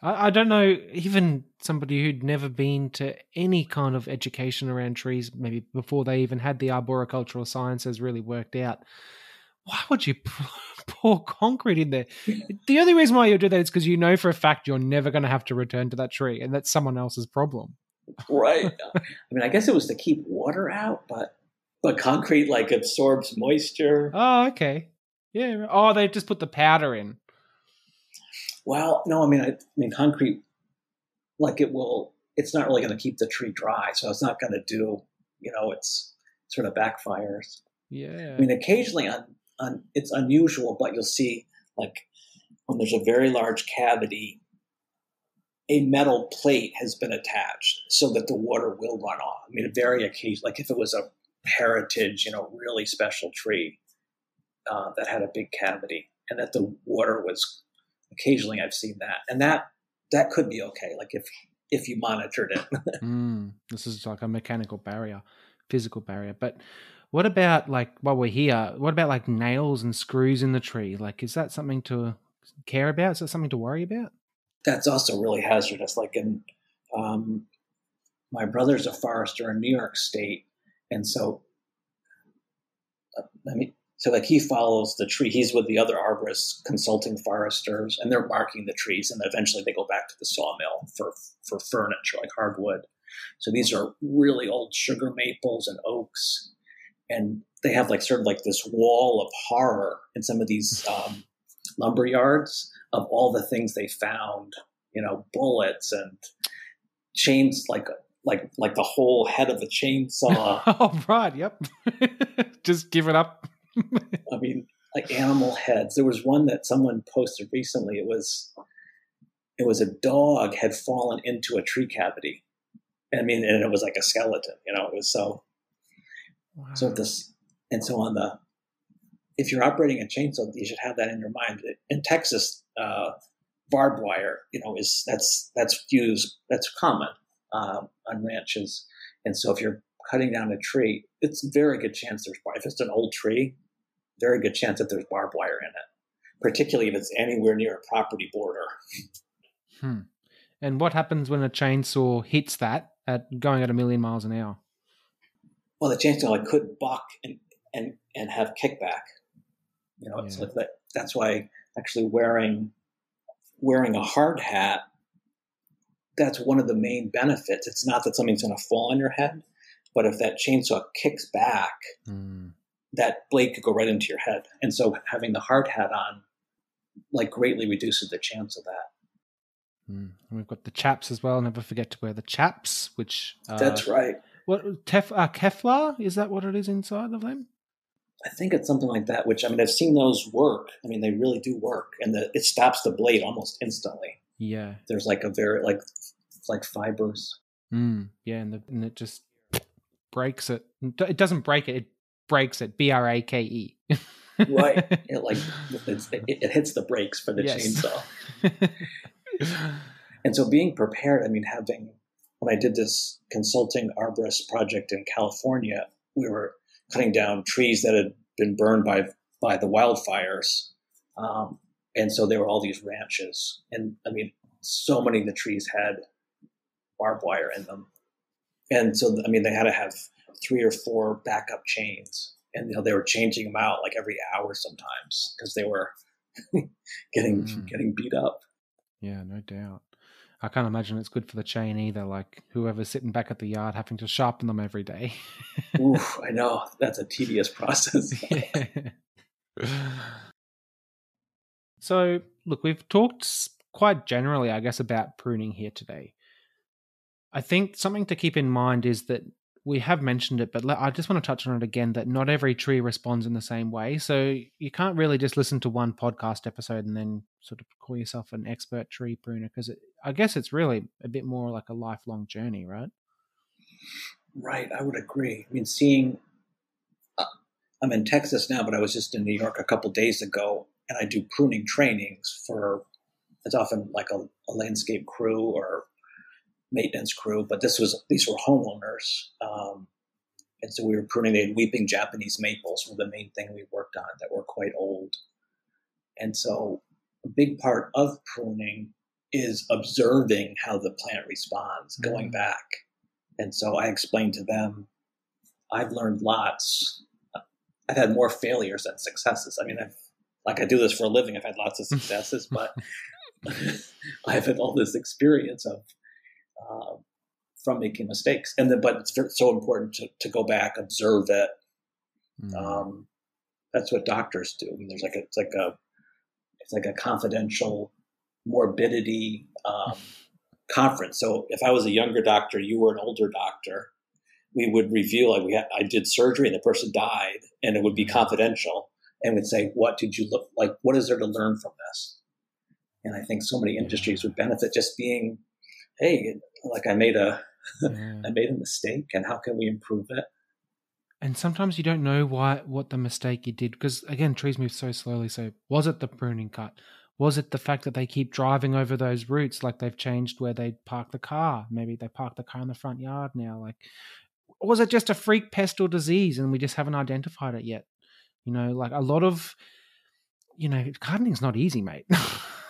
I, I don't know, even somebody who'd never been to any kind of education around trees, maybe before they even had the arboricultural sciences really worked out. Why would you <laughs> pour concrete in there? The only reason why you do that is because you know for a fact you're never going to have to return to that tree, and that's someone else's problem. right. <laughs> I mean, I guess it was to keep water out, but but concrete like absorbs moisture. Oh, okay. Yeah. Oh, they just put the powder in. Well, no, I mean, I, I mean, concrete, like it will, it's not really going to keep the tree dry, so it's not going to do, you know, it's sort of backfires. Yeah. I mean, occasionally on, on, it's unusual, but you'll see like when there's a very large cavity, a metal plate has been attached so that the water will run off. I mean, a very occasion, like if it was a heritage, you know, really special tree uh, that had a big cavity, and that the water was occasionally I've seen that, and that that could be okay. Like if if you monitored it. mm, this is like a mechanical barrier, physical barrier. But what about like while we're here? What about like nails and screws in the tree? Like, is that something to care about? Is that something to worry about? That's also really hazardous. Like in um, my brother's a forester in New York State, and so, uh, I mean, so like he follows the tree. He's with the other arborists, consulting foresters, and they're marking the trees, and eventually they go back to the sawmill for for furniture, like hardwood. So these are really old sugar maples and oaks, and they have like sort of like this wall of horror in some of these um, lumber yards of all the things they found. You know, bullets and chains, like like like the whole head of a chainsaw. <laughs> oh right, yep. <laughs> Just give it up. <laughs> I mean, like animal heads. There was one that someone posted recently. It was it was a dog had fallen into a tree cavity. I mean, and it was like a skeleton. You know, it was so. Wow. So this and so on the. If you're operating a chainsaw, you should have that in your mind. In Texas, uh, barbed wire, you know, is that's that's used that's common uh, on ranches. And so if you're cutting down a tree, it's a very good chance there's if it's an old tree, very good chance that there's barbed wire in it, particularly if it's anywhere near a property border. Hmm. And what happens when a chainsaw hits that at going at a million miles an hour? Well, the chainsaw I could buck and, and and have kickback. You know, it's yeah. like that. That's why actually wearing wearing a hard hat that's one of the main benefits. It's not that something's going to fall on your head, but if that chainsaw kicks back, mm. that blade could go right into your head. And so having the hard hat on, like, greatly reduces the chance of that. Mm. And we've got the chaps as well. Never forget to wear the chaps, which uh, that's right. What tef, uh, Kevlar is that? What it is inside of them? I think it's something like that. Which I mean, I've seen those work. I mean, they really do work, and the, it stops the blade almost instantly. Yeah, there's like a very like like fibers. Mm, yeah, and, the, and it just breaks it. It doesn't break it; it breaks it. B R A K E. <laughs> right. It like it, it, hits the brakes for the yes. chainsaw. <laughs> and so being prepared, I mean, having when I did this consulting arborist project in California, we were cutting down trees that had been burned by by the wildfires, um, and so there were all these ranches, and I mean, so many of the trees had barbed wire in them, and so I mean, they had to have three or four backup chains and you know they were changing them out like every hour sometimes because they were <laughs> getting mm. getting beat up. Yeah, no doubt. I can't imagine it's good for the chain either. Like whoever's sitting back at the yard having to sharpen them every day. <laughs> Oof, I know that's a tedious <laughs> process. <laughs> so, look, we've talked quite generally, I guess, about pruning here today. I think something to keep in mind is that we have mentioned it, but I just want to touch on it again that not every tree responds in the same way. So you can't really just listen to one podcast episode and then sort of call yourself an expert tree pruner because I guess it's really a bit more like a lifelong journey, right? Right, I would agree. I mean, seeing, uh, I'm in Texas now, but I was just in New York a couple days ago, and I do pruning trainings for. It's often like a, a landscape crew or maintenance crew, but this was these were homeowners, um, and so we were pruning. They had weeping Japanese maples were the main thing we worked on that were quite old, and so a big part of pruning is observing how the plant responds, mm-hmm. going back, and so I explained to them, I've learned lots. I've had more failures than successes. I mean, I've like I do this for a living. I've had lots of <laughs> successes, but <laughs> I've had all this experience of uh, from making mistakes. And then, but it's so important to, to go back, observe it. Mm. Um, that's what doctors do. I mean, there's like a, it's like a, it's like a confidential morbidity um, <laughs> conference. So if I was a younger doctor, you were an older doctor, we would review like we had, I did surgery and the person died, and it would be mm. confidential, and would say, "What did you look like? What is there to learn from this?" And I think so many industries would benefit just being, "Hey, like I made a <laughs> yeah. I made a mistake and how can we improve it? And sometimes you don't know why what the mistake you did because again trees move so slowly. So was it the pruning cut? Was it the fact that they keep driving over those roots like they've changed where they park the car? Maybe they park the car in the front yard now. Like was it just a freak pest or disease and we just haven't identified it yet? You know, like a lot of you know, gardening's not easy, mate.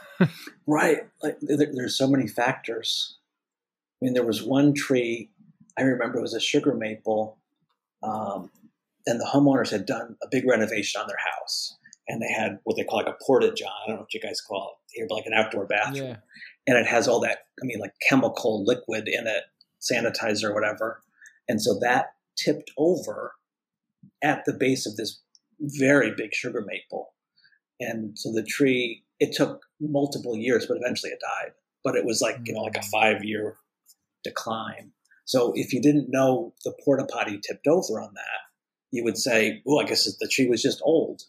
<laughs> right. Like there's so many factors mean, there was one tree, I remember it was a sugar maple, um, and the homeowners had done a big renovation on their house. And they had what they call like a porta john. I don't know what you guys call it here, but like an outdoor bathroom. Yeah. And it has all that, I mean, like chemical liquid in it, sanitizer or whatever. And so that tipped over at the base of this very big sugar maple. And so the tree, it took multiple years, but eventually it died. But it was like, you know, like a mm. five year decline. So if you didn't know the porta potty tipped over on that, you would say, "Oh, I guess the tree was just old."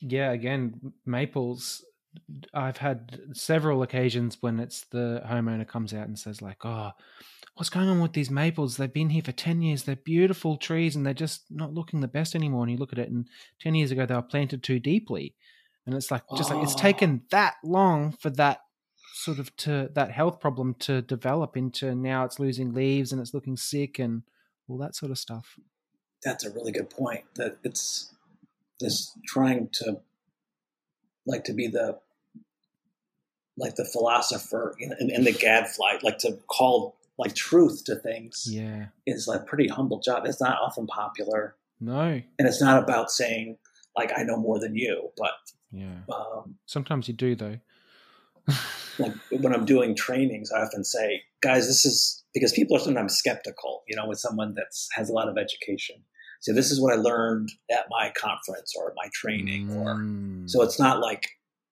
Yeah, again, maples. I've had several occasions when it's the homeowner comes out and says, like, "Oh, what's going on with these maples? They've been here for 10 years. They're beautiful trees and they're just not looking the best anymore. And you look at it, and 10 years ago, they were planted too deeply. And it's like, just oh. like, it's ah. taken that long for that sort of to that health problem to develop into now it's losing leaves and it's looking sick and all that sort of stuff. That's a really good point. That it's this trying to like to be the like the philosopher in, the gadfly, like to call like truth to things. Yeah, is like pretty humble job. It's not often popular. No, and it's not about saying like I know more than you, but yeah, um, sometimes you do though like when I'm doing trainings, I often say, guys, this is because people are sometimes skeptical, you know, with someone that has a lot of education. So this is what I learned at my conference or my training, mm. or so it's not like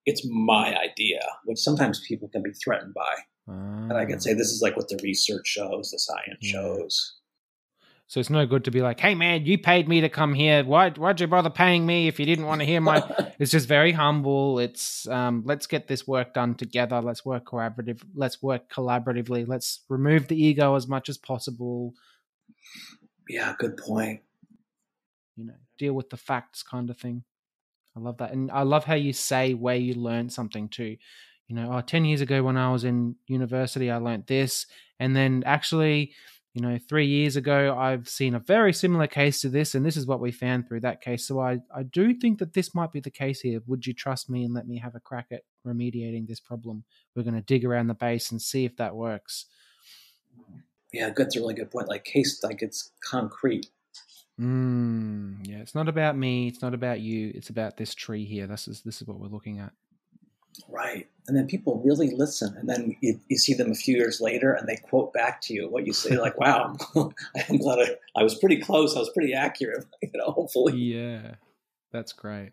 it's my idea, which sometimes people can be threatened by. And I can Ah. say this is like what the research shows, the science Yeah. shows. So it's no good to be like, "Hey, man, you paid me to come here. Why? Why'd you bother paying me if you didn't want to hear my?" <laughs> it's just very humble. It's um, let's get this work done together. Let's work collaborative. Let's work collaboratively. Let's remove the ego as much as possible. yeah, good point. You know, deal with the facts, kind of thing. I love that, and I love how you say where you learned something too. You know, oh, 10 years ago when I was in university, I learned this, and then actually you know, three years ago, I've seen a very similar case to this, and this is what we found through that case. So I, I do think that this might be the case here. Would you trust me and let me have a crack at remediating this problem? We're going to dig around the base and see if that works. Yeah, that's a really good point. Like case, like it's concrete. Mm, yeah, it's not about me. It's not about you. It's about this tree here. This is this is what we're looking at. Right. And then people really listen. And then you, you see them a few years later and they quote back to you what you say, like, wow, <laughs> I'm glad I, I was pretty close. I was pretty accurate, <laughs> you know, hopefully. Yeah, that's great.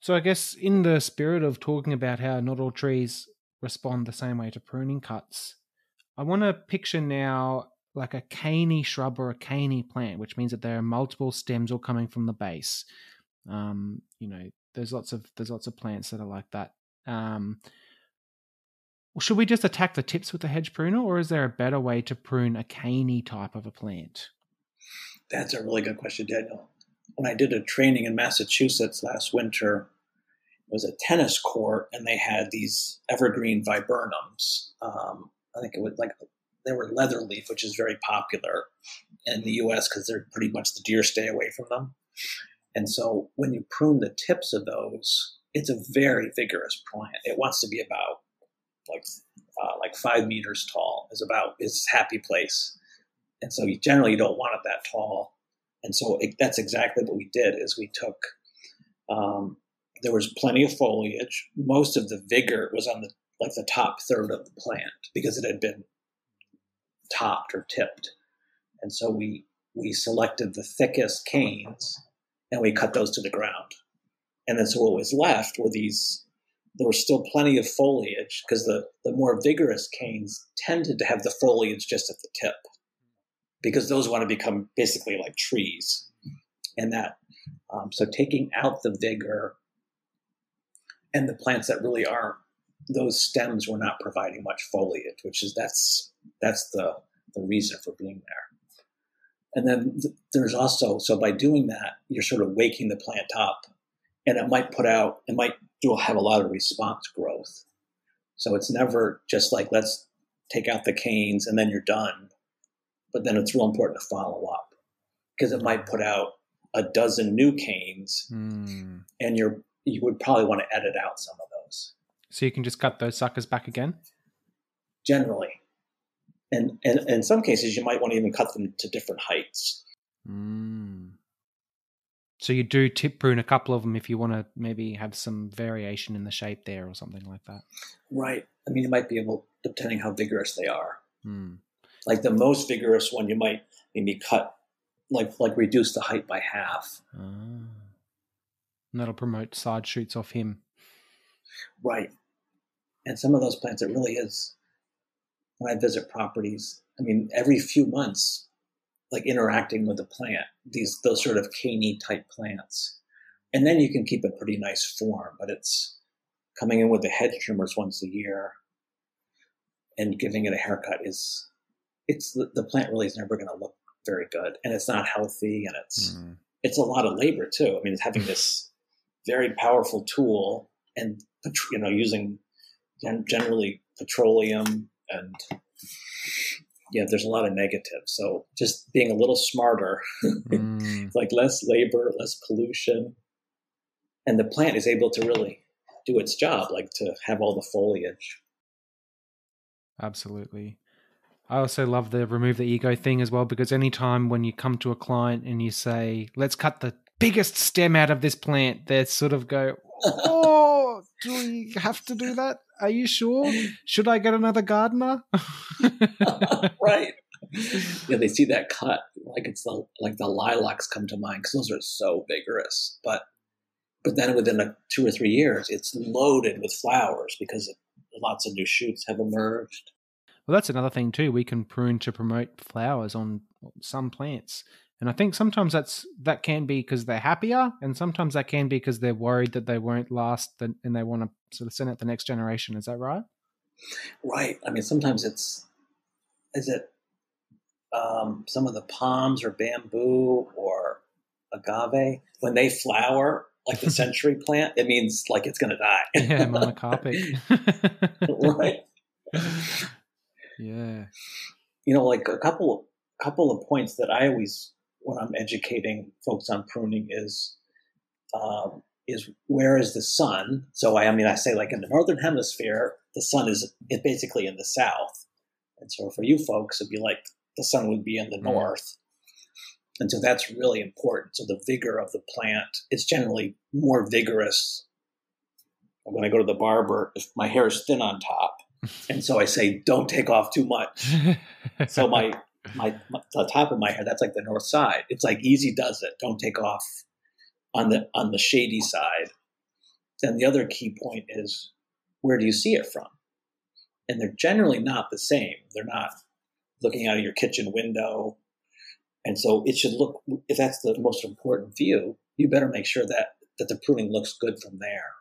So I guess in the spirit of talking about how not all trees respond the same way to pruning cuts, I want to picture now like a caney shrub or a caney plant, which means that there are multiple stems all coming from the base. Um, you know, there's lots of there's lots of plants that are like that. Um, should we just attack the tips with a hedge pruner, or is there a better way to prune a caney type of a plant? That's a really good question, Daniel. When I did a training in Massachusetts last winter, it was a tennis court, and they had these evergreen viburnums. Um, I think it was like they were leather leaf, which is very popular in the U.S. because they're pretty much the deer stay away from them. And so when you prune the tips of those, it's a very vigorous plant. It wants to be about like uh, like five meters tall. Is about its happy place. And so you generally you don't want it that tall. And so it, that's exactly what we did. Is we took um, there was plenty of foliage. Most of the vigor was on the like the top third of the plant because it had been topped or tipped. And so we we selected the thickest canes and we cut those to the ground. And then so what was left were these there was still plenty of foliage because the, the more vigorous canes tended to have the foliage just at the tip because those want to become basically like trees. And that, um, so taking out the vigor and the plants that really aren't, those stems were not providing much foliage, which is that's that's the the reason for being there. And then th- there's also so by doing that, you're sort of waking the plant up, and it might put out, it might do have a lot of response growth. So it's never just like let's take out the canes and then you're done. But then it's real important to follow up because it might put out a dozen new canes, Hmm. and you're you would probably want to edit out some of those So you can just cut those suckers back again. generally. And, and, and in some cases, you might want to even cut them to different heights. Mm. So you do tip prune a couple of them if you want to maybe have some variation in the shape there or something like that. Right. I mean, you might be able, depending how vigorous they are. Hmm. Like the most vigorous one, you might maybe cut, like like reduce the height by half. Ah. And that'll promote side shoots off him. Right. And some of those plants, it really is. When I visit properties, I mean, every few months, like interacting with the plant, these those sort of caney type plants, and then you can keep a pretty nice form. But it's coming in with the hedge trimmers once a year and giving it a haircut is it's the, the plant really is never going to look very good, and it's not healthy, and it's Hmm. it's a lot of labor too. I mean, it's having this <laughs> very powerful tool and you know using generally petroleum and yeah, there's a lot of negatives. So just being a little smarter, Hmm. <laughs> like less labor, less pollution, and the plant is able to really do its job, like to have all the foliage. Absolutely. I also love the remove the ego thing as well because anytime when you come to a client and you say, let's cut the biggest stem out of this plant, they sort of go, oh, <laughs> do we have to do that? Are you sure? Should I get another gardener? <laughs> <laughs> right. Yeah, they see that cut, like it's the like the lilacs come to mind because those are so vigorous. But but then within a, two or three years, it's loaded with flowers because lots of new shoots have emerged. Well, that's another thing too. We can prune to promote flowers on some plants, and I think sometimes that's that can be because they're happier, and sometimes that can be because they're worried that they won't last, and they want to sort of send out the next generation. Is that right? Right. I mean, sometimes it's is it um, some of the palms or bamboo or agave when they flower like the <laughs> century plant it means like it's going to die <laughs> yeah monocarpic <laughs> right yeah you know like a couple couple of points that i always when i'm educating folks on pruning is um, is where is the sun? So I, I mean i say like in the northern hemisphere the sun is it basically in the south. And so for you folks it'd be like the sun would be in the mm. north. And so that's really important. So the vigor of the plant is generally more vigorous. When i go to the barber if my hair is thin on top <laughs> and so I say, don't take off too much. <laughs> so my, my, my, the top of my hair, that's like the north side. It's like easy does it. Don't take off on the on the shady side. Then the other key point is where do you see it from? And they're generally not the same. They're not looking out of your kitchen window. And so it should look if that's the most important view, you better make sure that that the pruning looks good from there.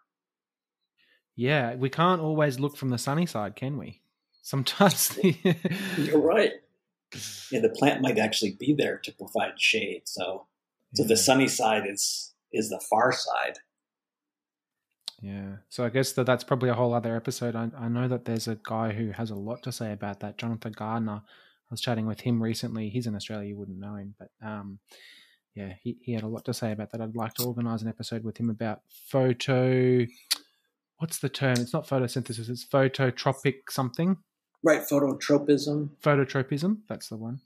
Yeah, we can't always look from the sunny side, can we? Sometimes <laughs> you're right. Yeah, the plant might actually be there to provide shade. So, so the sunny side is is the far side. Yeah. So I guess that that's probably a whole other episode. I, I know that there's a guy who has a lot to say about that, Jonathan Gardner. I was chatting with him recently. He's in Australia. You wouldn't know him, but um, yeah, he, he had a lot to say about that. I'd like to organize an episode with him about photo what's the term? It's not photosynthesis. It's phototropic something. Right, phototropism. Phototropism. That's the one.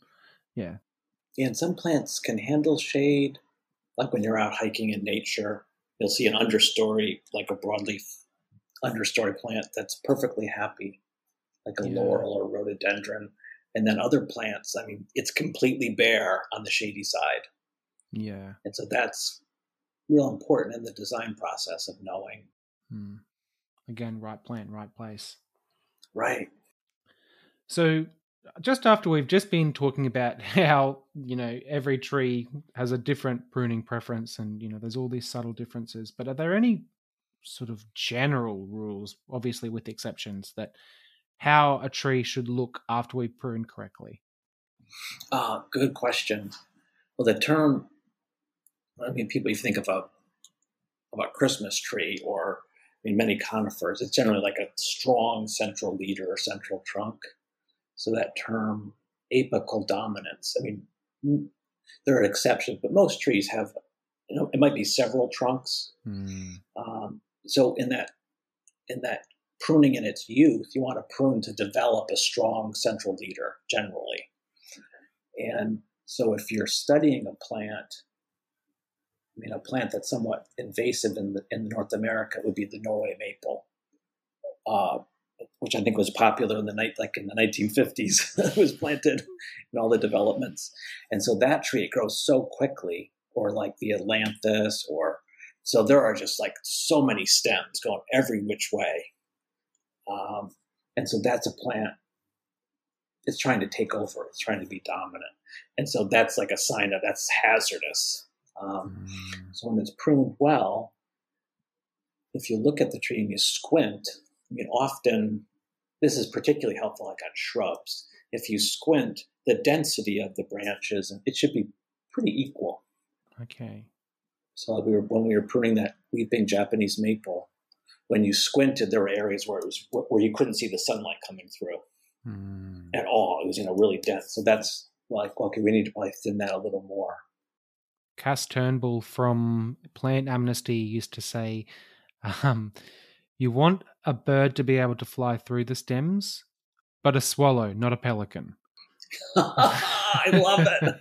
Yeah. yeah. And some plants can handle shade, like when you're out hiking in nature. You'll see an understory, like a broadleaf understory plant that's perfectly happy, like a yeah. laurel or rhododendron. And then other plants, I mean, it's completely bare on the shady side. Yeah. And so that's real important in the design process of knowing. Hmm. Again, right plant, right place. Right. So, just after we've just been talking about <laughs> how, you know, every tree has a different pruning preference and, you know, there's all these subtle differences, but are there any sort of general rules, obviously with exceptions, that how a tree should look after we prune correctly? Uh, good question. Well, the term, I mean, people, you think of a, of a Christmas tree or i mean, many conifers, it's generally like a strong central leader or central trunk. So that term apical dominance, I mean, there are exceptions, but most trees have, you know, it might be several trunks. Mm. Um, so in that, in that pruning in its youth, you want to prune to develop a strong central leader generally. And so if you're studying a plant I mean, a plant that's somewhat invasive in, the, in North America would be the Norway maple, uh, which I think was popular in the night, like in the 1950s. <laughs> it was planted in all the developments, and so that tree it grows so quickly, or like the Ailanthus, or so there are just like so many stems going every which way, um, and so that's a plant. It's trying to take over. It's trying to be dominant, and so that's like a sign that that's hazardous um, mm. So when it's pruned well, if you look at the tree and you squint, I mean, often this is particularly helpful like on shrubs. If you squint, the density of the branches, it should be pretty equal. Okay. So we were, when we were pruning that weeping Japanese maple, when you squinted, there were areas where it was where you couldn't see the sunlight coming through mm. at all. It was you know really dense. So that's like okay, we need to probably thin that a little more. Cass Turnbull from Plant Amnesty used to say, um, "You want a bird to be able to fly through the stems, but a swallow, not a pelican." <laughs> I love it.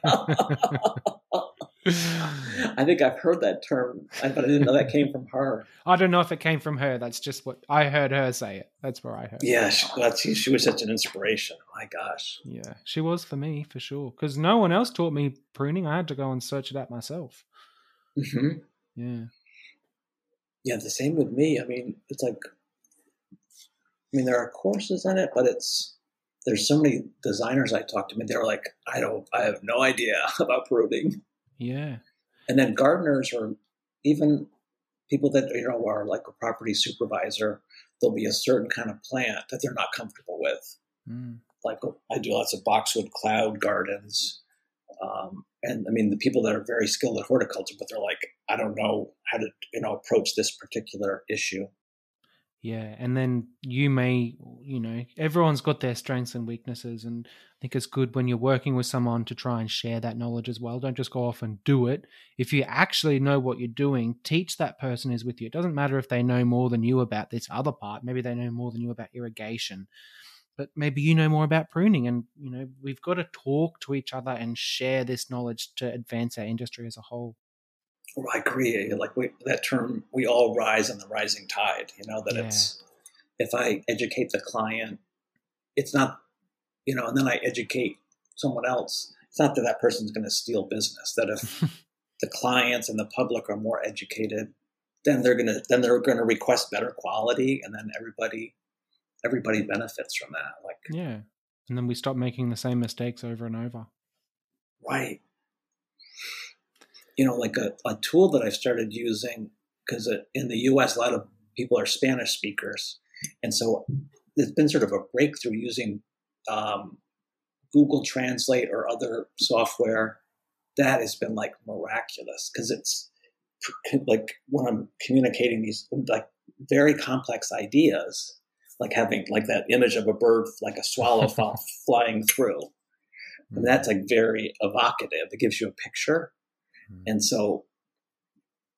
<laughs> I think I've heard that term, but I didn't know that came from her. I don't know if it came from her. That's just what I heard her say it. That's where I heard. Yeah, she, that's, she was such an inspiration. My gosh. Yeah, she was for me for sure. Because no one else taught me pruning. I had to go and search it out myself. Mm-hmm. Yeah. Yeah, the same with me. I mean, it's like, I mean, there are courses in it, but it's there's so many designers I talked to, and they're like, I don't, I have no idea <laughs> about pruning. Yeah. And then gardeners or even people that you know are like a property supervisor, there'll be a certain kind of plant that they're not comfortable with. Mm. Like I do lots of boxwood cloud gardens. Um, and I mean the people that are very skilled at horticulture, but they're like, I don't know how to you know approach this particular issue. Yeah, and then you may, you know, everyone's got their strengths and weaknesses, and I think it's good when you're working with someone to try and share that knowledge as well. Don't just go off and do it. If you actually know what you're doing, teach that person is with you. It doesn't matter if they know more than you about this other part. Maybe they know more than you about irrigation, but maybe you know more about pruning. And you know, we've got to talk to each other and share this knowledge to advance our industry as a whole. Well, I agree. Eh, like we, that term, we all rise in the rising tide. You know that Yeah. it's if I educate the client, it's not, you know, and then I educate someone else. It's not that that person's going to steal business. That if <laughs> the clients and the public are more educated, then they're gonna then they're going to request better quality, and then everybody everybody benefits from that. Like Yeah. And then we stop making the same mistakes over and over. Right. You know, like a, a tool that I've started using, because in the US, a lot of people are Spanish speakers. And so it's been sort of a breakthrough using um, Google Translate or other software. That has been like miraculous because it's like when I'm communicating these like very complex ideas, like having like that image of a bird, like a swallow <laughs> flying through. And that's like very evocative. It gives you a picture. Mhm. And so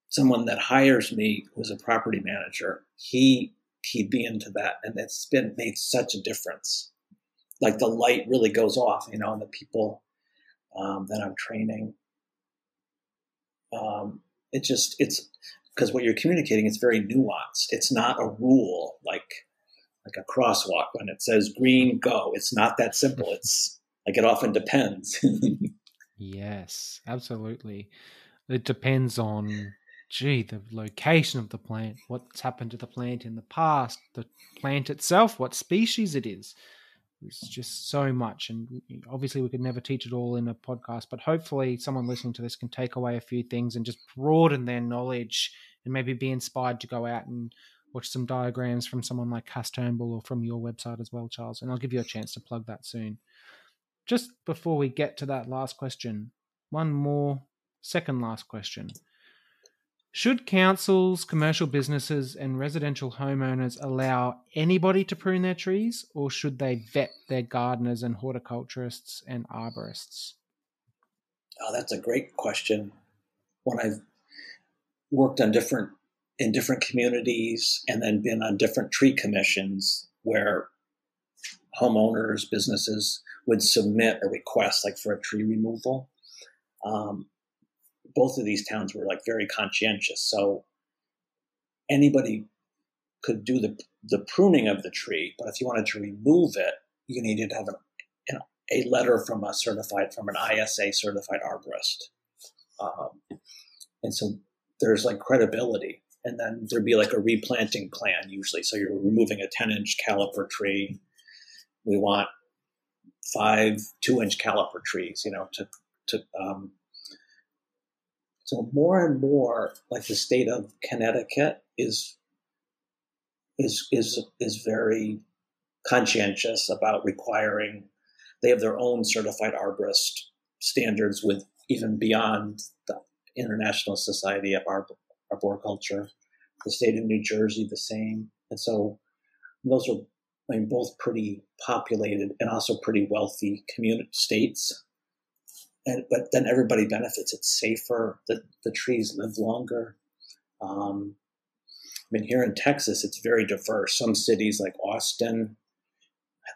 someone that hires me who's a property manager, he he'd be into that and it's been made such a difference. Like the light really goes off, you know, and the people um, that I'm training. Um, it just it's because what you're communicating is very nuanced. It's not a rule like like a crosswalk when it says green go. It's not that simple. It's like it often depends. <laughs> Yes, absolutely. It depends on, gee, the location of the plant, what's happened to the plant in the past, the plant itself, what species it is. It's just so much. And obviously, we could never teach it all in a podcast, but hopefully, someone listening to this can take away a few things and just broaden their knowledge and maybe be inspired to go out and watch some diagrams from someone like Cass Turnbull or from your website as well, Charles. And I'll give you a chance to plug that soon just before we get to that last question, one more second last question. Should councils, commercial businesses, and residential homeowners allow anybody to prune their trees, or should they vet their gardeners and horticulturists and arborists? Oh, that's a great question. When I've worked on different in different communities and then been on different tree commissions where homeowners, businesses would submit a request like for a tree removal. Um, both of these towns were like very conscientious. So anybody could do the the pruning of the tree, but if you wanted to remove it, you needed to have a, you know, a letter from a certified from an ISA certified arborist. Um, and so there's like credibility, and then there'd be like a replanting plan usually. So you're removing a 10 inch caliper tree. We want five two inch caliper trees, you know, to to um, so more and more like the state of Connecticut is is is is very conscientious about requiring they have their own certified arborist standards with even beyond the International Society of Arbor- Arboriculture. The state of New Jersey the same, and so those are I mean, both pretty populated and also pretty wealthy community states. And, but then everybody benefits. It's safer. The, the trees live longer. Um, I mean, here in Texas, it's very diverse. Some cities like Austin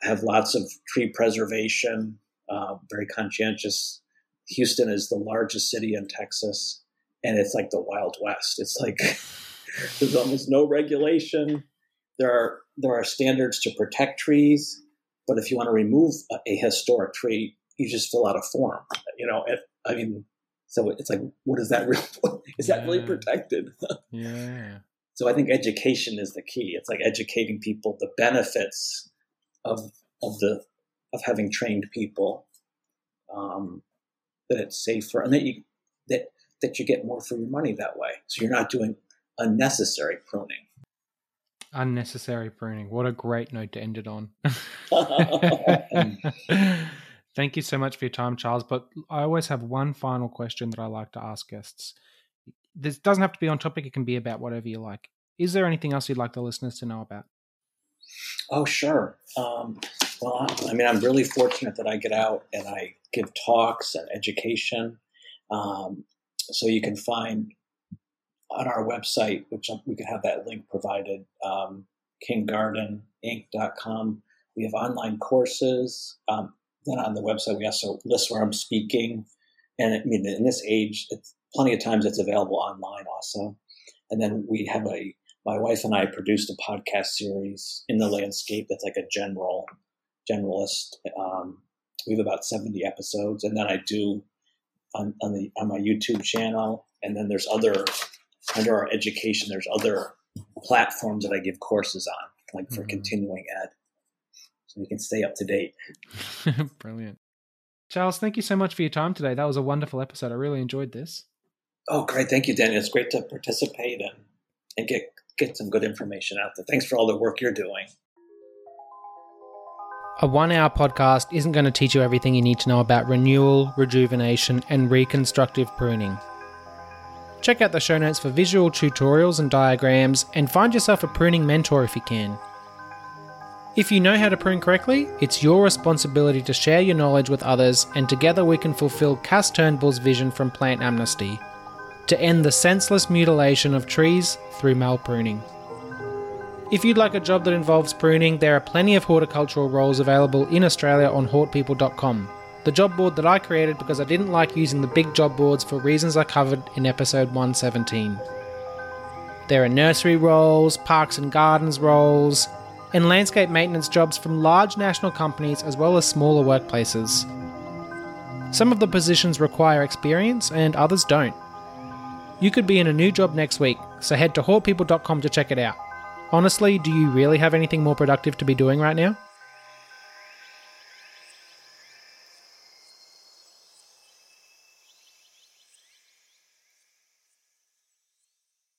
have lots of tree preservation, uh, very conscientious. Houston is the largest city in Texas, and it's like the Wild West. It's like <laughs> there's almost no regulation. There are there are standards to protect trees, but if you want to remove a, a historic tree, you just fill out a form. You know, it, I mean, so it's like, what is that? <laughs> Real, is that really protected? <laughs> Yeah. so I think education is the key. It's like educating people the benefits of of the of having trained people, um, that it's safer and that you that that you get more for your money that way. So you're not doing unnecessary pruning. Unnecessary pruning. What a great note to end it on. <laughs> <laughs> Thank you so much for your time, Charles. But I always have one final question that I like to ask guests. This doesn't have to be on topic, it can be about whatever you like. Is there anything else you'd like the listeners to know about? Oh, sure. Um, well, I mean, I'm really fortunate that I get out and I give talks and education. Um, so you can find on our website, which we could have that link provided, um, kinggardeninc.com. We have online courses. Um, then on the website, we also list where I'm speaking. And I mean, in this age, plenty of times it's available online also. And then we have a, my wife and I produced a podcast series in the landscape that's like a general, generalist. Um, we have about 70 episodes. And then I do on, on the, on my YouTube channel. And then there's other, under our education, there's other platforms that I give courses on, like for mm-hmm. continuing ed so you can stay up to date. <laughs> Brilliant. Charles, thank you so much for your time today. That was a wonderful episode. I really enjoyed this. Oh, great. Thank you, Daniel. It's great to participate and, and get, get some good information out there. Thanks for all the work you're doing. A one hour podcast isn't going to teach you everything you need to know about renewal, rejuvenation, and reconstructive pruning. Check out the show notes for visual tutorials and diagrams, and find yourself a pruning mentor if you can. If you know how to prune correctly, it's your responsibility to share your knowledge with others, and together we can fulfill Cass Turnbull's vision from Plant Amnesty to end the senseless mutilation of trees through malpruning. If you'd like a job that involves pruning, there are plenty of horticultural roles available in Australia on hortpeople.com, the job board that I created because I didn't like using the big job boards for reasons I covered in episode 117. There are nursery roles, parks and gardens roles, and landscape maintenance jobs from large national companies as well as smaller workplaces. Some of the positions require experience and others don't. You could be in a new job next week, so head to hortpeople.com to check it out. Honestly, do you really have anything more productive to be doing right now?